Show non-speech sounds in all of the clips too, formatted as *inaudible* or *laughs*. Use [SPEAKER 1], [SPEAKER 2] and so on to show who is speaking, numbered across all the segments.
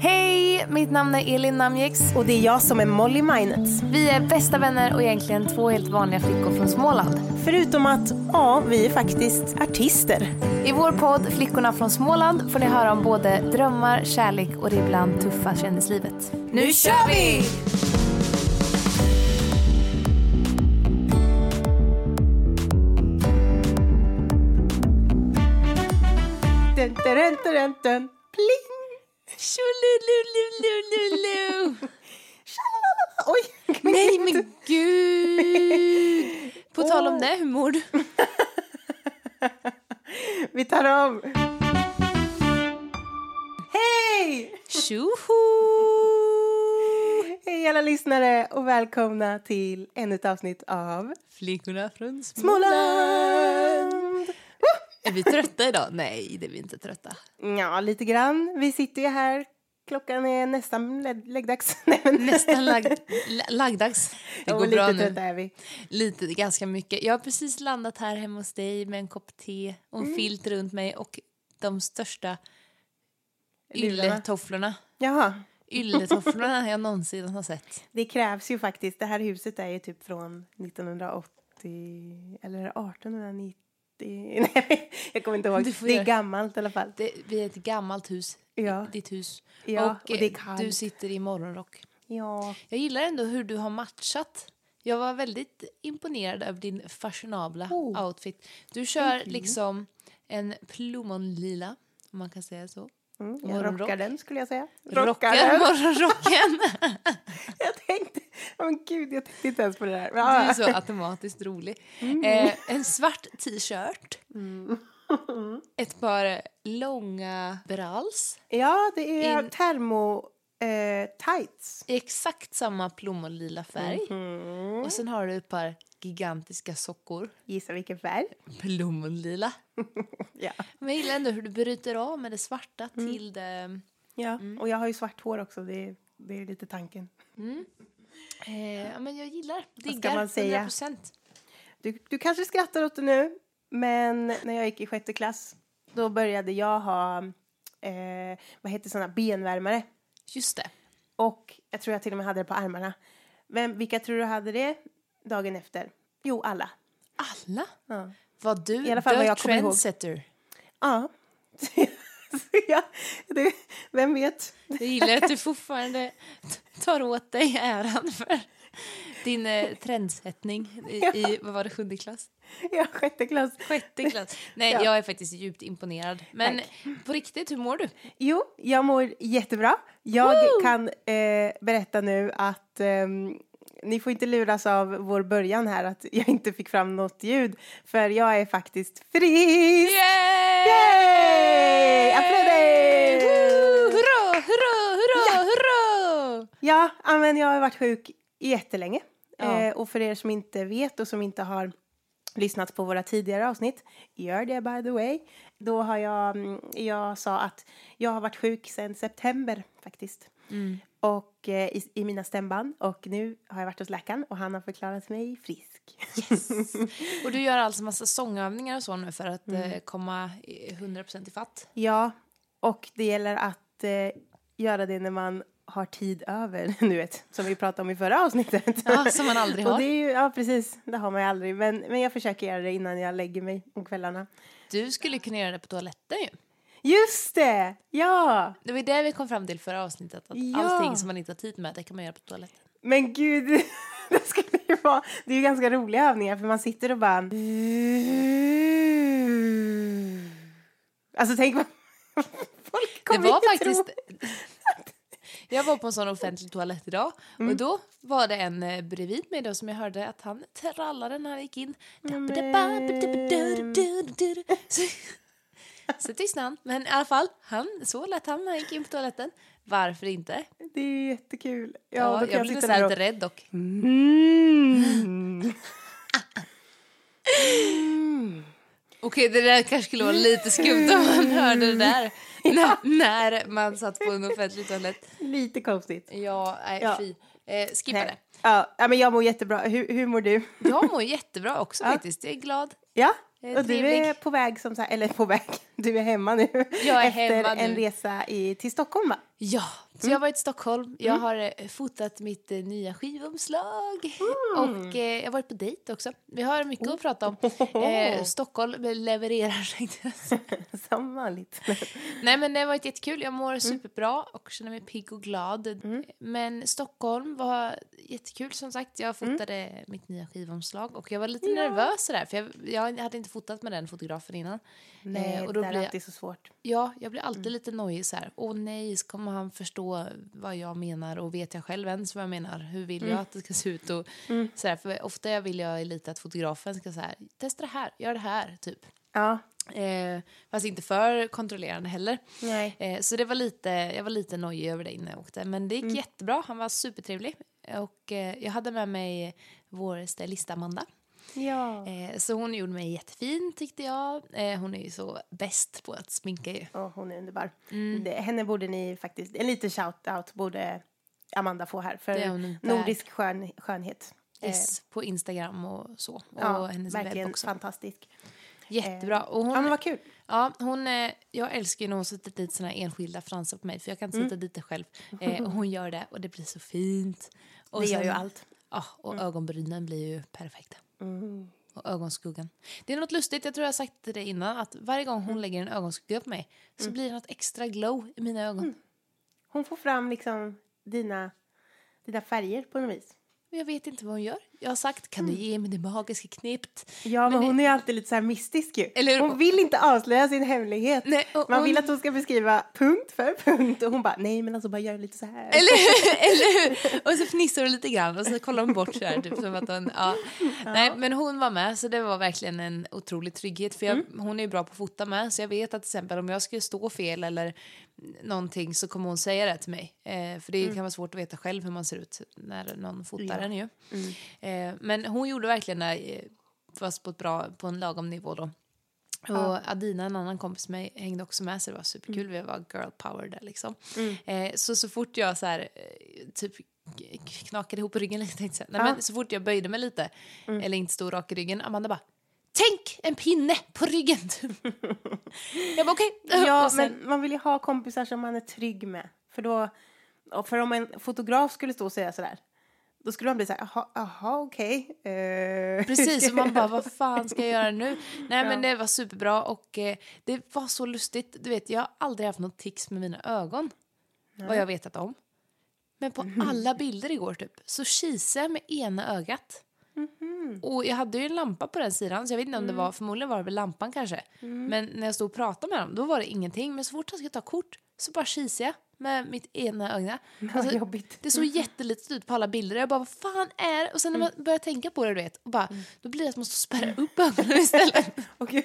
[SPEAKER 1] Hej! Mitt namn är Elin Namjeks.
[SPEAKER 2] Och det är jag som är Molly Minets.
[SPEAKER 1] Vi är bästa vänner och egentligen två helt vanliga flickor från Småland.
[SPEAKER 2] Förutom att, ja, vi är faktiskt artister.
[SPEAKER 1] I vår podd Flickorna från Småland får ni höra om både drömmar, kärlek och det ibland tuffa kändislivet. Nu kör vi!
[SPEAKER 2] Dun, dun, dun, dun, dun. Pling!
[SPEAKER 1] Tjolululululu.
[SPEAKER 2] Oj!
[SPEAKER 1] Nej men gud! På tal om det, hur mår du? *laughs*
[SPEAKER 2] Vi tar om. Hej!
[SPEAKER 1] Tjoho!
[SPEAKER 2] Hej alla lyssnare och välkomna till ännu ett avsnitt av
[SPEAKER 1] Flickorna från Småland.
[SPEAKER 2] Småland!
[SPEAKER 1] Är vi trötta idag? Nej, det är vi inte trötta.
[SPEAKER 2] Ja, lite grann. Vi sitter ju här. Klockan är nästan lä- läggdags. *laughs*
[SPEAKER 1] Nästan lag, la- lagdags. Det går bra nu.
[SPEAKER 2] är vi.
[SPEAKER 1] Lite, ganska mycket. Jag har precis landat här hemma hos dig med en kopp te och en
[SPEAKER 2] Mm.
[SPEAKER 1] filt runt mig och de största ylletofflorna.
[SPEAKER 2] Jaha,
[SPEAKER 1] Ylletofflorna *laughs* jag någonsin har sett.
[SPEAKER 2] det krävs ju faktiskt. Det här huset är ju typ från 1980 eller 1890. *laughs* Nej, jag kommer inte ihåg. Det är
[SPEAKER 1] göra-
[SPEAKER 2] gammalt i alla fall.
[SPEAKER 1] Det, vi är ett gammalt hus,
[SPEAKER 2] Ja.
[SPEAKER 1] ditt hus.
[SPEAKER 2] Ja,
[SPEAKER 1] och,
[SPEAKER 2] och det
[SPEAKER 1] du sitter i morgonrock.
[SPEAKER 2] Ja,
[SPEAKER 1] Jag gillar ändå hur du har matchat. Jag var väldigt imponerad över din fashionabla
[SPEAKER 2] Oh.
[SPEAKER 1] outfit. Du kör liksom en plommonlila, om man kan säga så.
[SPEAKER 2] mm, jag rockar den skulle jag säga.
[SPEAKER 1] Rockar
[SPEAKER 2] den.
[SPEAKER 1] morgonrocken. *laughs*
[SPEAKER 2] Jag tänkte, men gud, jag tänkte inte ens på det där.
[SPEAKER 1] Du är så automatiskt rolig. Eh, en svart t-shirt. Ett par långa bralls.
[SPEAKER 2] Ja, det är
[SPEAKER 1] In-
[SPEAKER 2] termo eh, tights.
[SPEAKER 1] I exakt samma plommonlila färg.
[SPEAKER 2] Mhm.
[SPEAKER 1] Och sen har du ett par gigantiska sockor.
[SPEAKER 2] Gissa vilken färg?
[SPEAKER 1] Plommonlila. *laughs*
[SPEAKER 2] Ja.
[SPEAKER 1] Men jag gillar ändå hur du bryter av med det svarta
[SPEAKER 2] Mm.
[SPEAKER 1] till det...
[SPEAKER 2] ja. Och jag har ju svart hår också, det är, det är lite tanken.
[SPEAKER 1] Eh, ja, men jag gillar. Diggar.
[SPEAKER 2] man säga?
[SPEAKER 1] 100%.
[SPEAKER 2] Du, du kanske skrattar åt det nu, men när jag gick i sjätte klass då började jag ha, eh, vad heter sådana, benvärmare.
[SPEAKER 1] Just det.
[SPEAKER 2] Och jag tror jag till och med hade det på armarna. Vem, vilka tror du hade det dagen efter? Jo, alla.
[SPEAKER 1] Alla?
[SPEAKER 2] Ja.
[SPEAKER 1] Var du
[SPEAKER 2] I alla fall vad jag
[SPEAKER 1] trendsetter?
[SPEAKER 2] Ja. *laughs* ja det, vem vet?
[SPEAKER 1] Jag gillar att du fortfarande tar åt dig äran för din eh, trendsättning i, i, vad var det, sjunde klass?
[SPEAKER 2] Ja, sjätte klass.
[SPEAKER 1] Sjätte klass. Nej,
[SPEAKER 2] Ja.
[SPEAKER 1] jag är faktiskt djupt imponerad. Men på riktigt, hur mår du?
[SPEAKER 2] Jo, jag mår jättebra. Jag
[SPEAKER 1] Woo!
[SPEAKER 2] kan eh, berätta nu att ehm, ni får inte luras av vår början här att jag inte fick fram något ljud. För jag är faktiskt frisk! Yay! Applåder! Ja, men jag har varit sjuk jättelänge.
[SPEAKER 1] Ja.
[SPEAKER 2] Eh, och för er som inte vet och som inte har lyssnat på våra tidigare avsnitt, gör det by the way. Då har jag, mm, jag sa att jag har varit sjuk sedan september faktiskt.
[SPEAKER 1] Mm.
[SPEAKER 2] Och eh, i, i mina stämband. Och nu har jag varit hos läkaren och han har förklarat mig frisk. *laughs*
[SPEAKER 1] Och du gör alltså massa sångövningar och så nu för att
[SPEAKER 2] Mm.
[SPEAKER 1] eh, komma i 100% i fatt.
[SPEAKER 2] Ja, och det gäller att eh, göra det när man har tid över, *laughs* du vet, som vi pratade om i förra avsnittet.
[SPEAKER 1] Ja, som man aldrig *laughs*
[SPEAKER 2] Och
[SPEAKER 1] har.
[SPEAKER 2] det är ju, ja, precis. Det har man ju aldrig. Men, men jag försöker göra det innan jag lägger mig om kvällarna.
[SPEAKER 1] Du skulle kunna göra det på toaletten ju.
[SPEAKER 2] Just det! Ja!
[SPEAKER 1] Det var det vi kom fram till förra avsnittet. Att
[SPEAKER 2] Ja.
[SPEAKER 1] allting som man inte har tid med, det kan man göra på toaletten.
[SPEAKER 2] Men gud, *laughs* det skulle ju vara... Det är ju ganska roliga övningar för man sitter och bara... Alltså tänk vad... Folk
[SPEAKER 1] Det
[SPEAKER 2] kommer
[SPEAKER 1] var
[SPEAKER 2] ju
[SPEAKER 1] faktiskt...
[SPEAKER 2] Tro...
[SPEAKER 1] Jag var på en sån offentlig toalett idag
[SPEAKER 2] Mm.
[SPEAKER 1] och då var det en eh, bredvid mig då som jag hörde att han trallade när han gick in. Så, så tystnade han. Men i alla fall, han, så lät han när han gick in på toaletten. Varför inte?
[SPEAKER 2] Det är jättekul. Ja,
[SPEAKER 1] Ja,
[SPEAKER 2] då kan
[SPEAKER 1] jag
[SPEAKER 2] jag,
[SPEAKER 1] blev nästan lite rädd dock.
[SPEAKER 2] Mm. *laughs*
[SPEAKER 1] Okej, det där kanske skulle vara lite skumt om man hörde det där när, när man satt på en offentlig toalett.
[SPEAKER 2] Lite konstigt.
[SPEAKER 1] Ja, nej,
[SPEAKER 2] Ja.
[SPEAKER 1] fy. Eh, skippa det.
[SPEAKER 2] Ja, ja, men jag mår jättebra. Hur, hur mår du?
[SPEAKER 1] Jag mår jättebra också faktiskt. Jag är glad.
[SPEAKER 2] Ja,
[SPEAKER 1] är
[SPEAKER 2] och du är på väg som så här, eller på väg, *laughs* du är hemma nu.
[SPEAKER 1] Jag är
[SPEAKER 2] Efter
[SPEAKER 1] hemma nu.
[SPEAKER 2] en resa i, till Stockholm va?
[SPEAKER 1] Ja, så jag har varit i Stockholm. Jag har eh, fotat mitt eh, nya skivomslag. Och eh, jag har varit på dejt också. Vi har mycket att prata om. Eh, Stockholm levererar *laughs* tänkte jag säga. *laughs*
[SPEAKER 2] Som vanligt. *laughs*
[SPEAKER 1] Nej men det har varit jättekul. Jag mår superbra och känner mig pigg och glad. Men Stockholm var jättekul som sagt. Jag fotade mitt nya skivomslag och jag var lite nervös sådär för jag, jag hade inte fotat med den fotografen innan.
[SPEAKER 2] Nej,
[SPEAKER 1] och
[SPEAKER 2] det
[SPEAKER 1] då blir
[SPEAKER 2] är
[SPEAKER 1] jag,
[SPEAKER 2] alltid så svårt.
[SPEAKER 1] ja, jag blir alltid lite nojig så här. Åh nej, så kommer han förstå vad jag menar och vet jag själv ens vad jag menar? Hur vill jag att det ska se ut? Och, så här, för ofta vill jag lite att fotografen ska så här, testa det här, gör det här, typ.
[SPEAKER 2] Ja,
[SPEAKER 1] Eh, fast inte för kontrollerande heller.
[SPEAKER 2] Nej.
[SPEAKER 1] Eh, så det var lite, jag var lite nojig över det innan jag åkte. Men det
[SPEAKER 2] Mm.
[SPEAKER 1] gick jättebra, han var supertrevlig. Och eh, jag hade med mig vår stylist Amanda.
[SPEAKER 2] Ja.
[SPEAKER 1] Eh, så hon gjorde mig jättefin tyckte jag. Eh, hon är ju så bäst på att sminka ju.
[SPEAKER 2] Åh, hon är underbar.
[SPEAKER 1] Mm.
[SPEAKER 2] Det, henne borde ni faktiskt, en liten shout-out borde Amanda få här för nordisk skön, skönhet.
[SPEAKER 1] Yes, på Instagram och så. Och
[SPEAKER 2] Ja,
[SPEAKER 1] hennes
[SPEAKER 2] verkligen
[SPEAKER 1] webb också.
[SPEAKER 2] fantastisk.
[SPEAKER 1] Jättebra. Och hon,
[SPEAKER 2] Ja, men vad kul.
[SPEAKER 1] Ja, hon, eh, jag älskar ju när hon sätter dit såna här enskilda fransar på mig för jag kan inte sätta dit det själv. Eh, och hon gör det och det blir så fint. Och
[SPEAKER 2] Det gör ju allt.
[SPEAKER 1] Ja, och ögonbrynen blir ju perfekta. Och ögonskuggan. Det är något lustigt, jag tror jag har sagt det innan, att varje gång hon lägger en ögonskugga på mig så blir det något extra glow i mina ögon.
[SPEAKER 2] Hon får fram liksom dina, dina färger på något vis.
[SPEAKER 1] Men jag vet inte vad hon gör. Jag har sagt, kan du ge mig det magiska knepet?
[SPEAKER 2] Ja, men,
[SPEAKER 1] det-
[SPEAKER 2] hon är ju alltid lite så här mystisk ju.
[SPEAKER 1] Eller?
[SPEAKER 2] Hon vill inte avslöja sin hemlighet.
[SPEAKER 1] Nej, och
[SPEAKER 2] Man
[SPEAKER 1] hon-
[SPEAKER 2] vill att hon ska beskriva punkt för punkt och hon bara nej men alltså bara gör lite så här.
[SPEAKER 1] Eller? *laughs* Eller? Och så fnissar hon lite grann och så kollar hon bort så här. Typ, som att hon, ja. Nej, men hon var med så det var verkligen en otrolig trygghet. För jag, hon är ju bra på att fota med så jag vet att till exempel om jag skulle stå fel eller någonting så kommer hon säga det till mig. Eh, för det kan vara svårt att veta själv hur man ser ut när någon fotar en ju. Eh, men hon gjorde verkligen det eh, fast på, ett bra, på en lagom nivå då. Och Adina, en annan kompis med mig, hängde också med så det var superkul. Vi var girl power där liksom. Eh, så så fort jag så här, eh, typ knakade ihop ryggen lite, tänkte jag, nej, men så fort jag böjde mig lite, eller inte stod rak i ryggen, Amanda bara Tänk en pinne på ryggen! *laughs* jag bara okej.
[SPEAKER 2] Ja,
[SPEAKER 1] Och sen-
[SPEAKER 2] men man vill ju ha kompisar som man är trygg med. För då, och för om en fotograf skulle stå och säga sådär, då skulle man bli så här, jaha, okej. eh,
[SPEAKER 1] Precis, och man bara vad *laughs* fan ska jag göra nu? Nej men det var superbra och eh, det var så lustigt. Du vet, jag har aldrig haft något tics med mina ögon. Vad jag vetat om. Men på *laughs* alla bilder igår typ så kisade jag med ena ögat. Och jag hade ju en lampa på den sidan så jag vet inte om det var, förmodligen var det väl lampan kanske. Men när jag stod och pratade med dem då var det ingenting. Men så fort jag skulle ta kort så bara kisade jag med mitt ena öga. *laughs* Alltså. Det såg jättelitet ut på alla bilder. Jag bara, vad fan är det? Och sen när man börjar tänka på det, du vet, och bara, då blir det att man måste spärra upp ögonen *laughs* istället.
[SPEAKER 2] Åh, gud.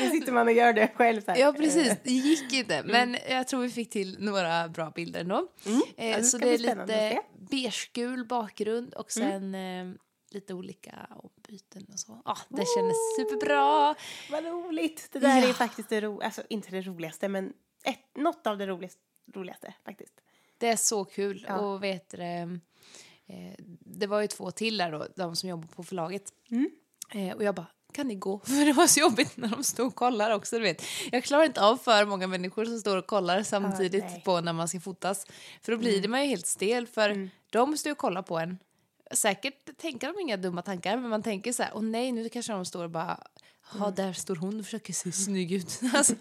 [SPEAKER 2] nu sitter man och gör det själv så här.
[SPEAKER 1] Ja, precis. Det gick inte. Men jag tror vi fick till några bra bilder ändå.
[SPEAKER 2] Ja,
[SPEAKER 1] Eh,
[SPEAKER 2] det
[SPEAKER 1] så det är lite beigegul bakgrund och sen eh, lite olika ombyten och så. Ja, det kändes superbra.
[SPEAKER 2] Vad roligt. Det där
[SPEAKER 1] Ja.
[SPEAKER 2] är faktiskt det ro, alltså inte det roligaste men ett, något av det roligaste, roligaste faktiskt.
[SPEAKER 1] Det är så kul.
[SPEAKER 2] Ja.
[SPEAKER 1] Och vet du, det, eh, det var ju två till där då, de som jobbar på förlaget.
[SPEAKER 2] Mm.
[SPEAKER 1] Eh, och jag bara, kan ni gå? *laughs* För det var så jobbigt när de stod och kollade också. Du vet. Jag klarar inte av för många människor som står och kollar samtidigt
[SPEAKER 2] nej.
[SPEAKER 1] på när man ska fotas. För då blir det man ju helt stel för de står och kollar på en. Säkert tänker de inga dumma tankar men man tänker så här, åh nej nu kanske de står och bara Ja, där står hon och försöker se snygg ut. *laughs* Alltså,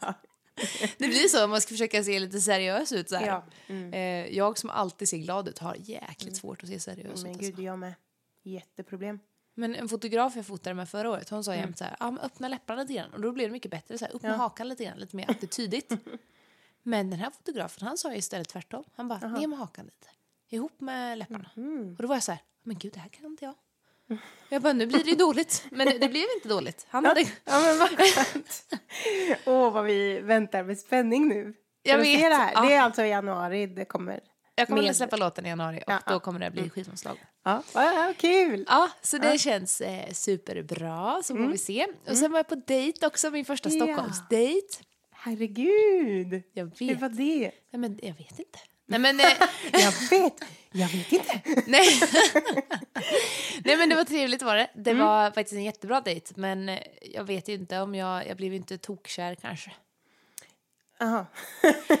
[SPEAKER 2] Ja. *laughs*
[SPEAKER 1] det blir så om man ska försöka se lite seriös ut. Så.
[SPEAKER 2] Ja, mm.
[SPEAKER 1] Eh, jag som alltid ser glad ut har jäkligt svårt att se seriös
[SPEAKER 2] Men
[SPEAKER 1] ut.
[SPEAKER 2] gud,
[SPEAKER 1] Alltså.
[SPEAKER 2] jag med. Jätteproblem.
[SPEAKER 1] Men en fotograf jag fotade med förra året, hon sa jämt så här, ah, men öppna läpparna lite grann. Och då blev det mycket bättre, så här, upp med
[SPEAKER 2] Ja.
[SPEAKER 1] hakan lite grann, lite mer *laughs* attitydigt. Men den här fotografen, han sa istället tvärtom. Han bara, ner med hakan lite. Ihop med läpparna. Och då var jag så här, men gud det här kan inte jag. Jag bara, nu blir det ju dåligt. Men det, det blev inte dåligt. Han hade...
[SPEAKER 2] Ja, men vad skönt. Åh, vad vi väntar med spänning nu.
[SPEAKER 1] Jag
[SPEAKER 2] att
[SPEAKER 1] vet.
[SPEAKER 2] Det, här.
[SPEAKER 1] Ja.
[SPEAKER 2] det är alltså i januari det kommer.
[SPEAKER 1] Jag kommer
[SPEAKER 2] med.
[SPEAKER 1] att släppa låten i januari och
[SPEAKER 2] Ja,
[SPEAKER 1] då
[SPEAKER 2] ja.
[SPEAKER 1] kommer det bli skivomslag.
[SPEAKER 2] Ja, ja, kul.
[SPEAKER 1] Ja, så det känns eh, superbra. Så får vi se. Och sen var jag på dejt också, min första
[SPEAKER 2] Ja.
[SPEAKER 1] Stockholmsdejt.
[SPEAKER 2] Herregud.
[SPEAKER 1] Jag
[SPEAKER 2] Hur
[SPEAKER 1] vet.
[SPEAKER 2] var det?
[SPEAKER 1] Nej, men jag vet inte. Nej, men, eh, *laughs*
[SPEAKER 2] Jag vet. Jag vet inte. *laughs*
[SPEAKER 1] nej. *laughs* nej, men det var trevligt var det. Det var faktiskt en jättebra dejt, men eh, jag vet inte om jag, jag blev inte tokkär kanske.
[SPEAKER 2] Aha.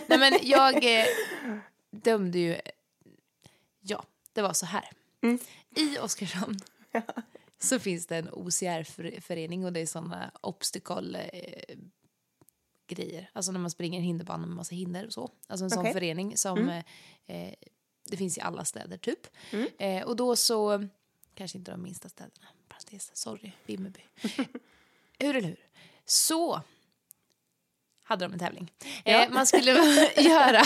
[SPEAKER 1] Nej, men jag eh, dömde ju... Ja, det var så här. I Oskarshamn så finns det en OCR-förening och det är såna obstacle eh, grejer. Alltså när man springer hinderbana med massa hinder och så. Alltså en sån förening som eh, eh, det finns i alla städer typ. Eh, och då så, kanske inte de minsta städerna, parentes, sorry, Vimmerby. *laughs* hur eller hur? Så hade de en tävling. Eh, man skulle *laughs* göra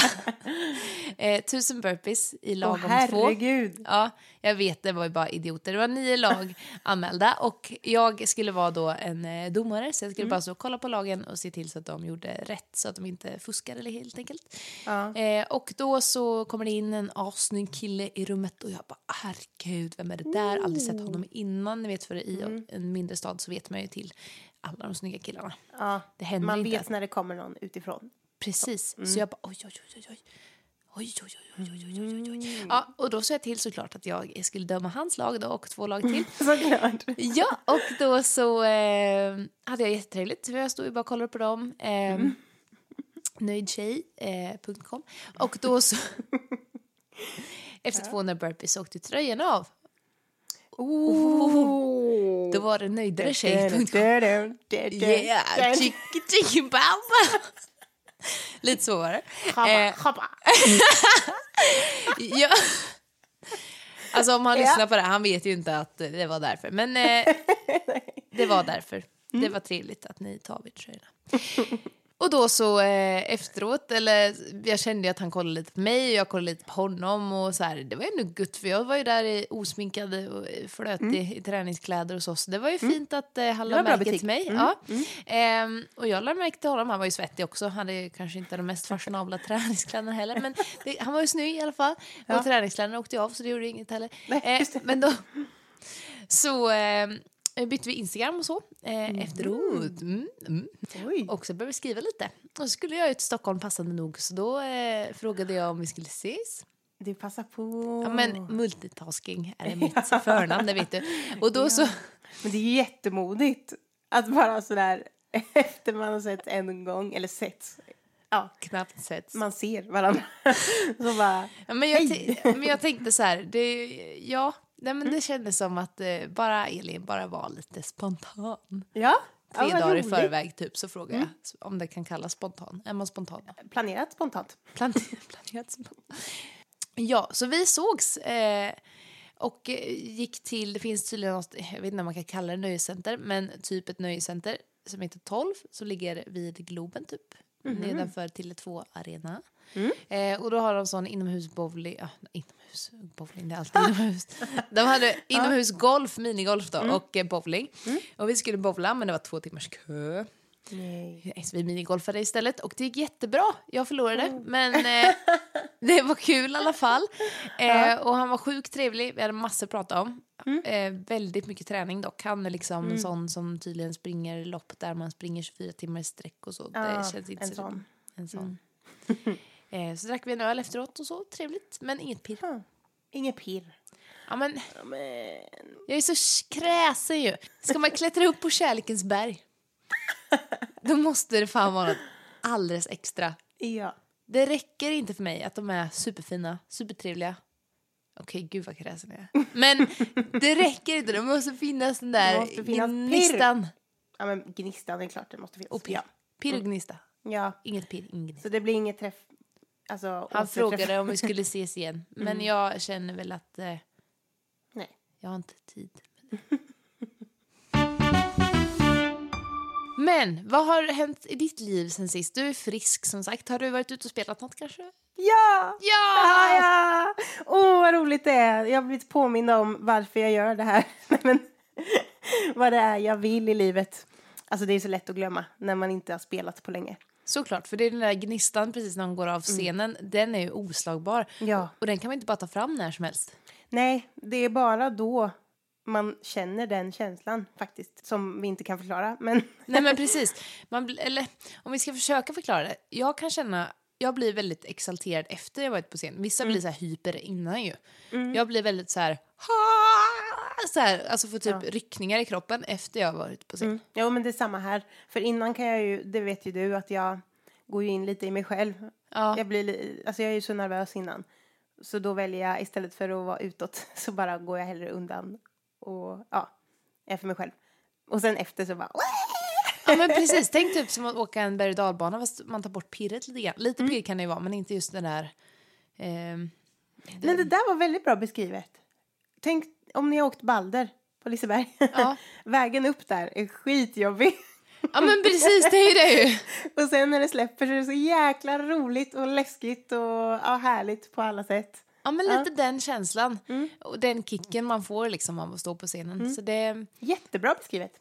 [SPEAKER 1] *laughs* eh, tusen burpees i
[SPEAKER 2] Åh,
[SPEAKER 1] lagom två.
[SPEAKER 2] herregud.
[SPEAKER 1] Ja, jag vet, det var ju bara idioter. Det var nio lag *laughs* anmälda och jag skulle vara då en eh, domare så jag skulle bara så kolla på lagen och se till så att de gjorde rätt så att de inte fuskade helt enkelt.
[SPEAKER 2] Ja.
[SPEAKER 1] Eh, och då så kommer det in en assnygg kille i rummet och jag bara herregud, vem är det där? Aldrig sett honom innan. Ni vet för i en mindre stad så vet man ju till alla de snygga killarna.
[SPEAKER 2] Ja.
[SPEAKER 1] Det händer
[SPEAKER 2] Man
[SPEAKER 1] inte.
[SPEAKER 2] vet när det kommer någon utifrån.
[SPEAKER 1] Precis,
[SPEAKER 2] Mm.
[SPEAKER 1] så jag bara oj, oj, oj, oj, oj. Oj, oj, oj, oj, oj, oj. Ja, och då sa jag till såklart att jag skulle döma hans lag då och två lag till.
[SPEAKER 2] Såklart.
[SPEAKER 1] Ja, och då så eh, hade jag jättetrevligt. Jag stod ju bara och kollade på dem. Eh, Nöjdtjej.com. och då så... efter 200 burpees åkte tröjan av.
[SPEAKER 2] Oh.
[SPEAKER 1] Då var det nöjdaretjej.com.
[SPEAKER 2] Yeah,
[SPEAKER 1] Yeah, bamba. Lite så var det. Eh, *laughs* ja. Alltså om han
[SPEAKER 2] Ja.
[SPEAKER 1] lyssnar på det, han vet ju inte att det var därför. Men eh, *laughs* det var därför. Det
[SPEAKER 2] Mm.
[SPEAKER 1] var trevligt att ni tar av er tröjorna. Och då så eh, efteråt, eller jag kände ju att han kollade lite på mig och jag kollade lite på honom och så här, det var ändå gött för jag var ju där i osminkad och flötig i träningskläder och så, så det var ju fint att eh, han
[SPEAKER 2] Mm.
[SPEAKER 1] Lade märke till mig. Ja. Ehm, och jag lade märke till honom, han var ju svettig också, han hade ju kanske inte de mest fashionabla *laughs* träningskläderna heller, men det, han var ju snygg i alla fall. Och träningskläderna åkte jag av så det gjorde inget heller.
[SPEAKER 2] Nej,
[SPEAKER 1] Eh,
[SPEAKER 2] det.
[SPEAKER 1] men då så eh, bytte vi Instagram och så eh, efteråt. Mm, mm. Och så började vi skriva lite. Och så skulle jag ut till Stockholm passande nog så då eh, frågade jag om vi skulle ses.
[SPEAKER 2] Du passar på.
[SPEAKER 1] Ja, men multitasking är *laughs* mitt förnamn, det vet du. Och då så...
[SPEAKER 2] Men det är jättemodigt att bara sådär *laughs* efter man har sett en gång, eller sett, ja,
[SPEAKER 1] Knappt setts.
[SPEAKER 2] man ser varandra. *laughs* Så bara,
[SPEAKER 1] Ja, men, jag men jag tänkte så här, det, ja, nej, men det kändes som att eh, bara Elin bara var lite spontan.
[SPEAKER 2] ja.
[SPEAKER 1] Tre
[SPEAKER 2] ja,
[SPEAKER 1] dagar i
[SPEAKER 2] roligt.
[SPEAKER 1] förväg typ så frågade jag om det kan kallas spontan. Är man spontan?
[SPEAKER 2] Planerat spontant.
[SPEAKER 1] Plan- *laughs* planerat spontan. Ja, så vi sågs eh, och eh, gick till, det finns tydligen något, jag vet inte om man kan kalla det nöjescenter, men typ ett nöjescenter som heter 12 som ligger vid Globen typ. Nedanför Tele2 Arena. Eh, och då har de sån inomhusbowling, ja, inomhus, bowling det är alltid inomhus. *laughs* De hade inomhusgolf, minigolf då och eh, bowling. Och vi skulle bowla men det var två timmars kö.
[SPEAKER 2] Nej.
[SPEAKER 1] Så vi minigolfade istället och det gick jättebra. Jag förlorade, men eh, *laughs* det var kul i alla fall. *laughs* Eh, och han var sjukt trevlig, vi hade massor att prata om. Eh, väldigt mycket träning dock. Han är liksom en sån som tydligen springer lopp där man springer 24 timmar i sträck och så.
[SPEAKER 2] Ja,
[SPEAKER 1] det känns inte
[SPEAKER 2] en
[SPEAKER 1] så-
[SPEAKER 2] sån.
[SPEAKER 1] En sån. Eh, så drack vi en öl efteråt och så, trevligt. Men inget pirr.
[SPEAKER 2] Ja. Inget pirr.
[SPEAKER 1] Ja, men,
[SPEAKER 2] Ja, Men,
[SPEAKER 1] jag är så kräsen ju. Ska man klättra upp på kärlekens berg, *laughs* då måste det fan vara något alldeles extra.
[SPEAKER 2] ja.
[SPEAKER 1] Det räcker inte för mig att de är superfina, supertrevliga. Okej, gud vad kräsen jag är. Men det räcker inte, det måste finnas den
[SPEAKER 2] Det
[SPEAKER 1] där
[SPEAKER 2] finnas pirr.
[SPEAKER 1] gnistan.
[SPEAKER 2] Ja, men gnistan är klart det måste finnas.
[SPEAKER 1] Och pirr.
[SPEAKER 2] Ja.
[SPEAKER 1] Pirr och gnista.
[SPEAKER 2] ja.
[SPEAKER 1] Inget pirr, ingen gnista.
[SPEAKER 2] Så det blir inget träff... Alltså,
[SPEAKER 1] Han frågade om vi skulle ses igen. *laughs* Men jag känner väl att eh,
[SPEAKER 2] Nej.
[SPEAKER 1] jag har inte tid. *laughs* Men vad har hänt i ditt liv sen sist? Du är frisk som sagt. Har du varit ute och spelat något kanske?
[SPEAKER 2] Ja!
[SPEAKER 1] Ja!
[SPEAKER 2] Ja, ja! Åh, vad roligt det är. Jag har blivit påmind om varför jag gör det här. *laughs* Men, vad det är jag vill i livet. Alltså det är så lätt att glömma när man inte har spelat på länge.
[SPEAKER 1] Såklart, för det är den där gnistan precis när hon går av scenen. Den är ju oslagbar.
[SPEAKER 2] Ja.
[SPEAKER 1] Och den kan man inte bara ta fram när som helst.
[SPEAKER 2] Nej, det är bara då man känner den känslan faktiskt. Som vi inte kan förklara. Men *laughs*
[SPEAKER 1] Nej men precis. Man, eller om vi ska försöka förklara det. Jag kan känna, jag blir väldigt exalterad efter jag varit på scen. Vissa blir så här hyper innan ju. Jag blir väldigt så här, "Ha!" Så här alltså får typ ryckningar i kroppen efter jag har varit på scen.
[SPEAKER 2] Jo, men det är samma här. För innan kan jag ju, det vet ju du, att jag går ju in lite i mig själv.
[SPEAKER 1] Ja.
[SPEAKER 2] Jag, blir, li- alltså jag är ju så nervös innan. Så då väljer jag, istället för att vara utåt, *laughs* så bara går jag hellre undan och ja, är för mig själv. Och sen efter så bara...
[SPEAKER 1] Ja men precis, *laughs* tänk typ som att åka en berg och dalbana fast man tar bort pirret lite grann. Lite
[SPEAKER 2] Mm.
[SPEAKER 1] pirr kan det ju vara men inte just den där... ehm,
[SPEAKER 2] Men det där var väldigt bra beskrivet. Tänk om ni har åkt Balder på Liseberg.
[SPEAKER 1] Ja. *laughs*
[SPEAKER 2] Vägen upp där är skitjobbig.
[SPEAKER 1] Ja men precis, det är ju det ju. *laughs*
[SPEAKER 2] Och sen när det släpper så är det så jäkla roligt och läskigt och ja, härligt på alla sätt.
[SPEAKER 1] Ja men lite den känslan.
[SPEAKER 2] Mm.
[SPEAKER 1] Och den kicken man får liksom av att stå på scenen. Så det...
[SPEAKER 2] Jättebra beskrivet.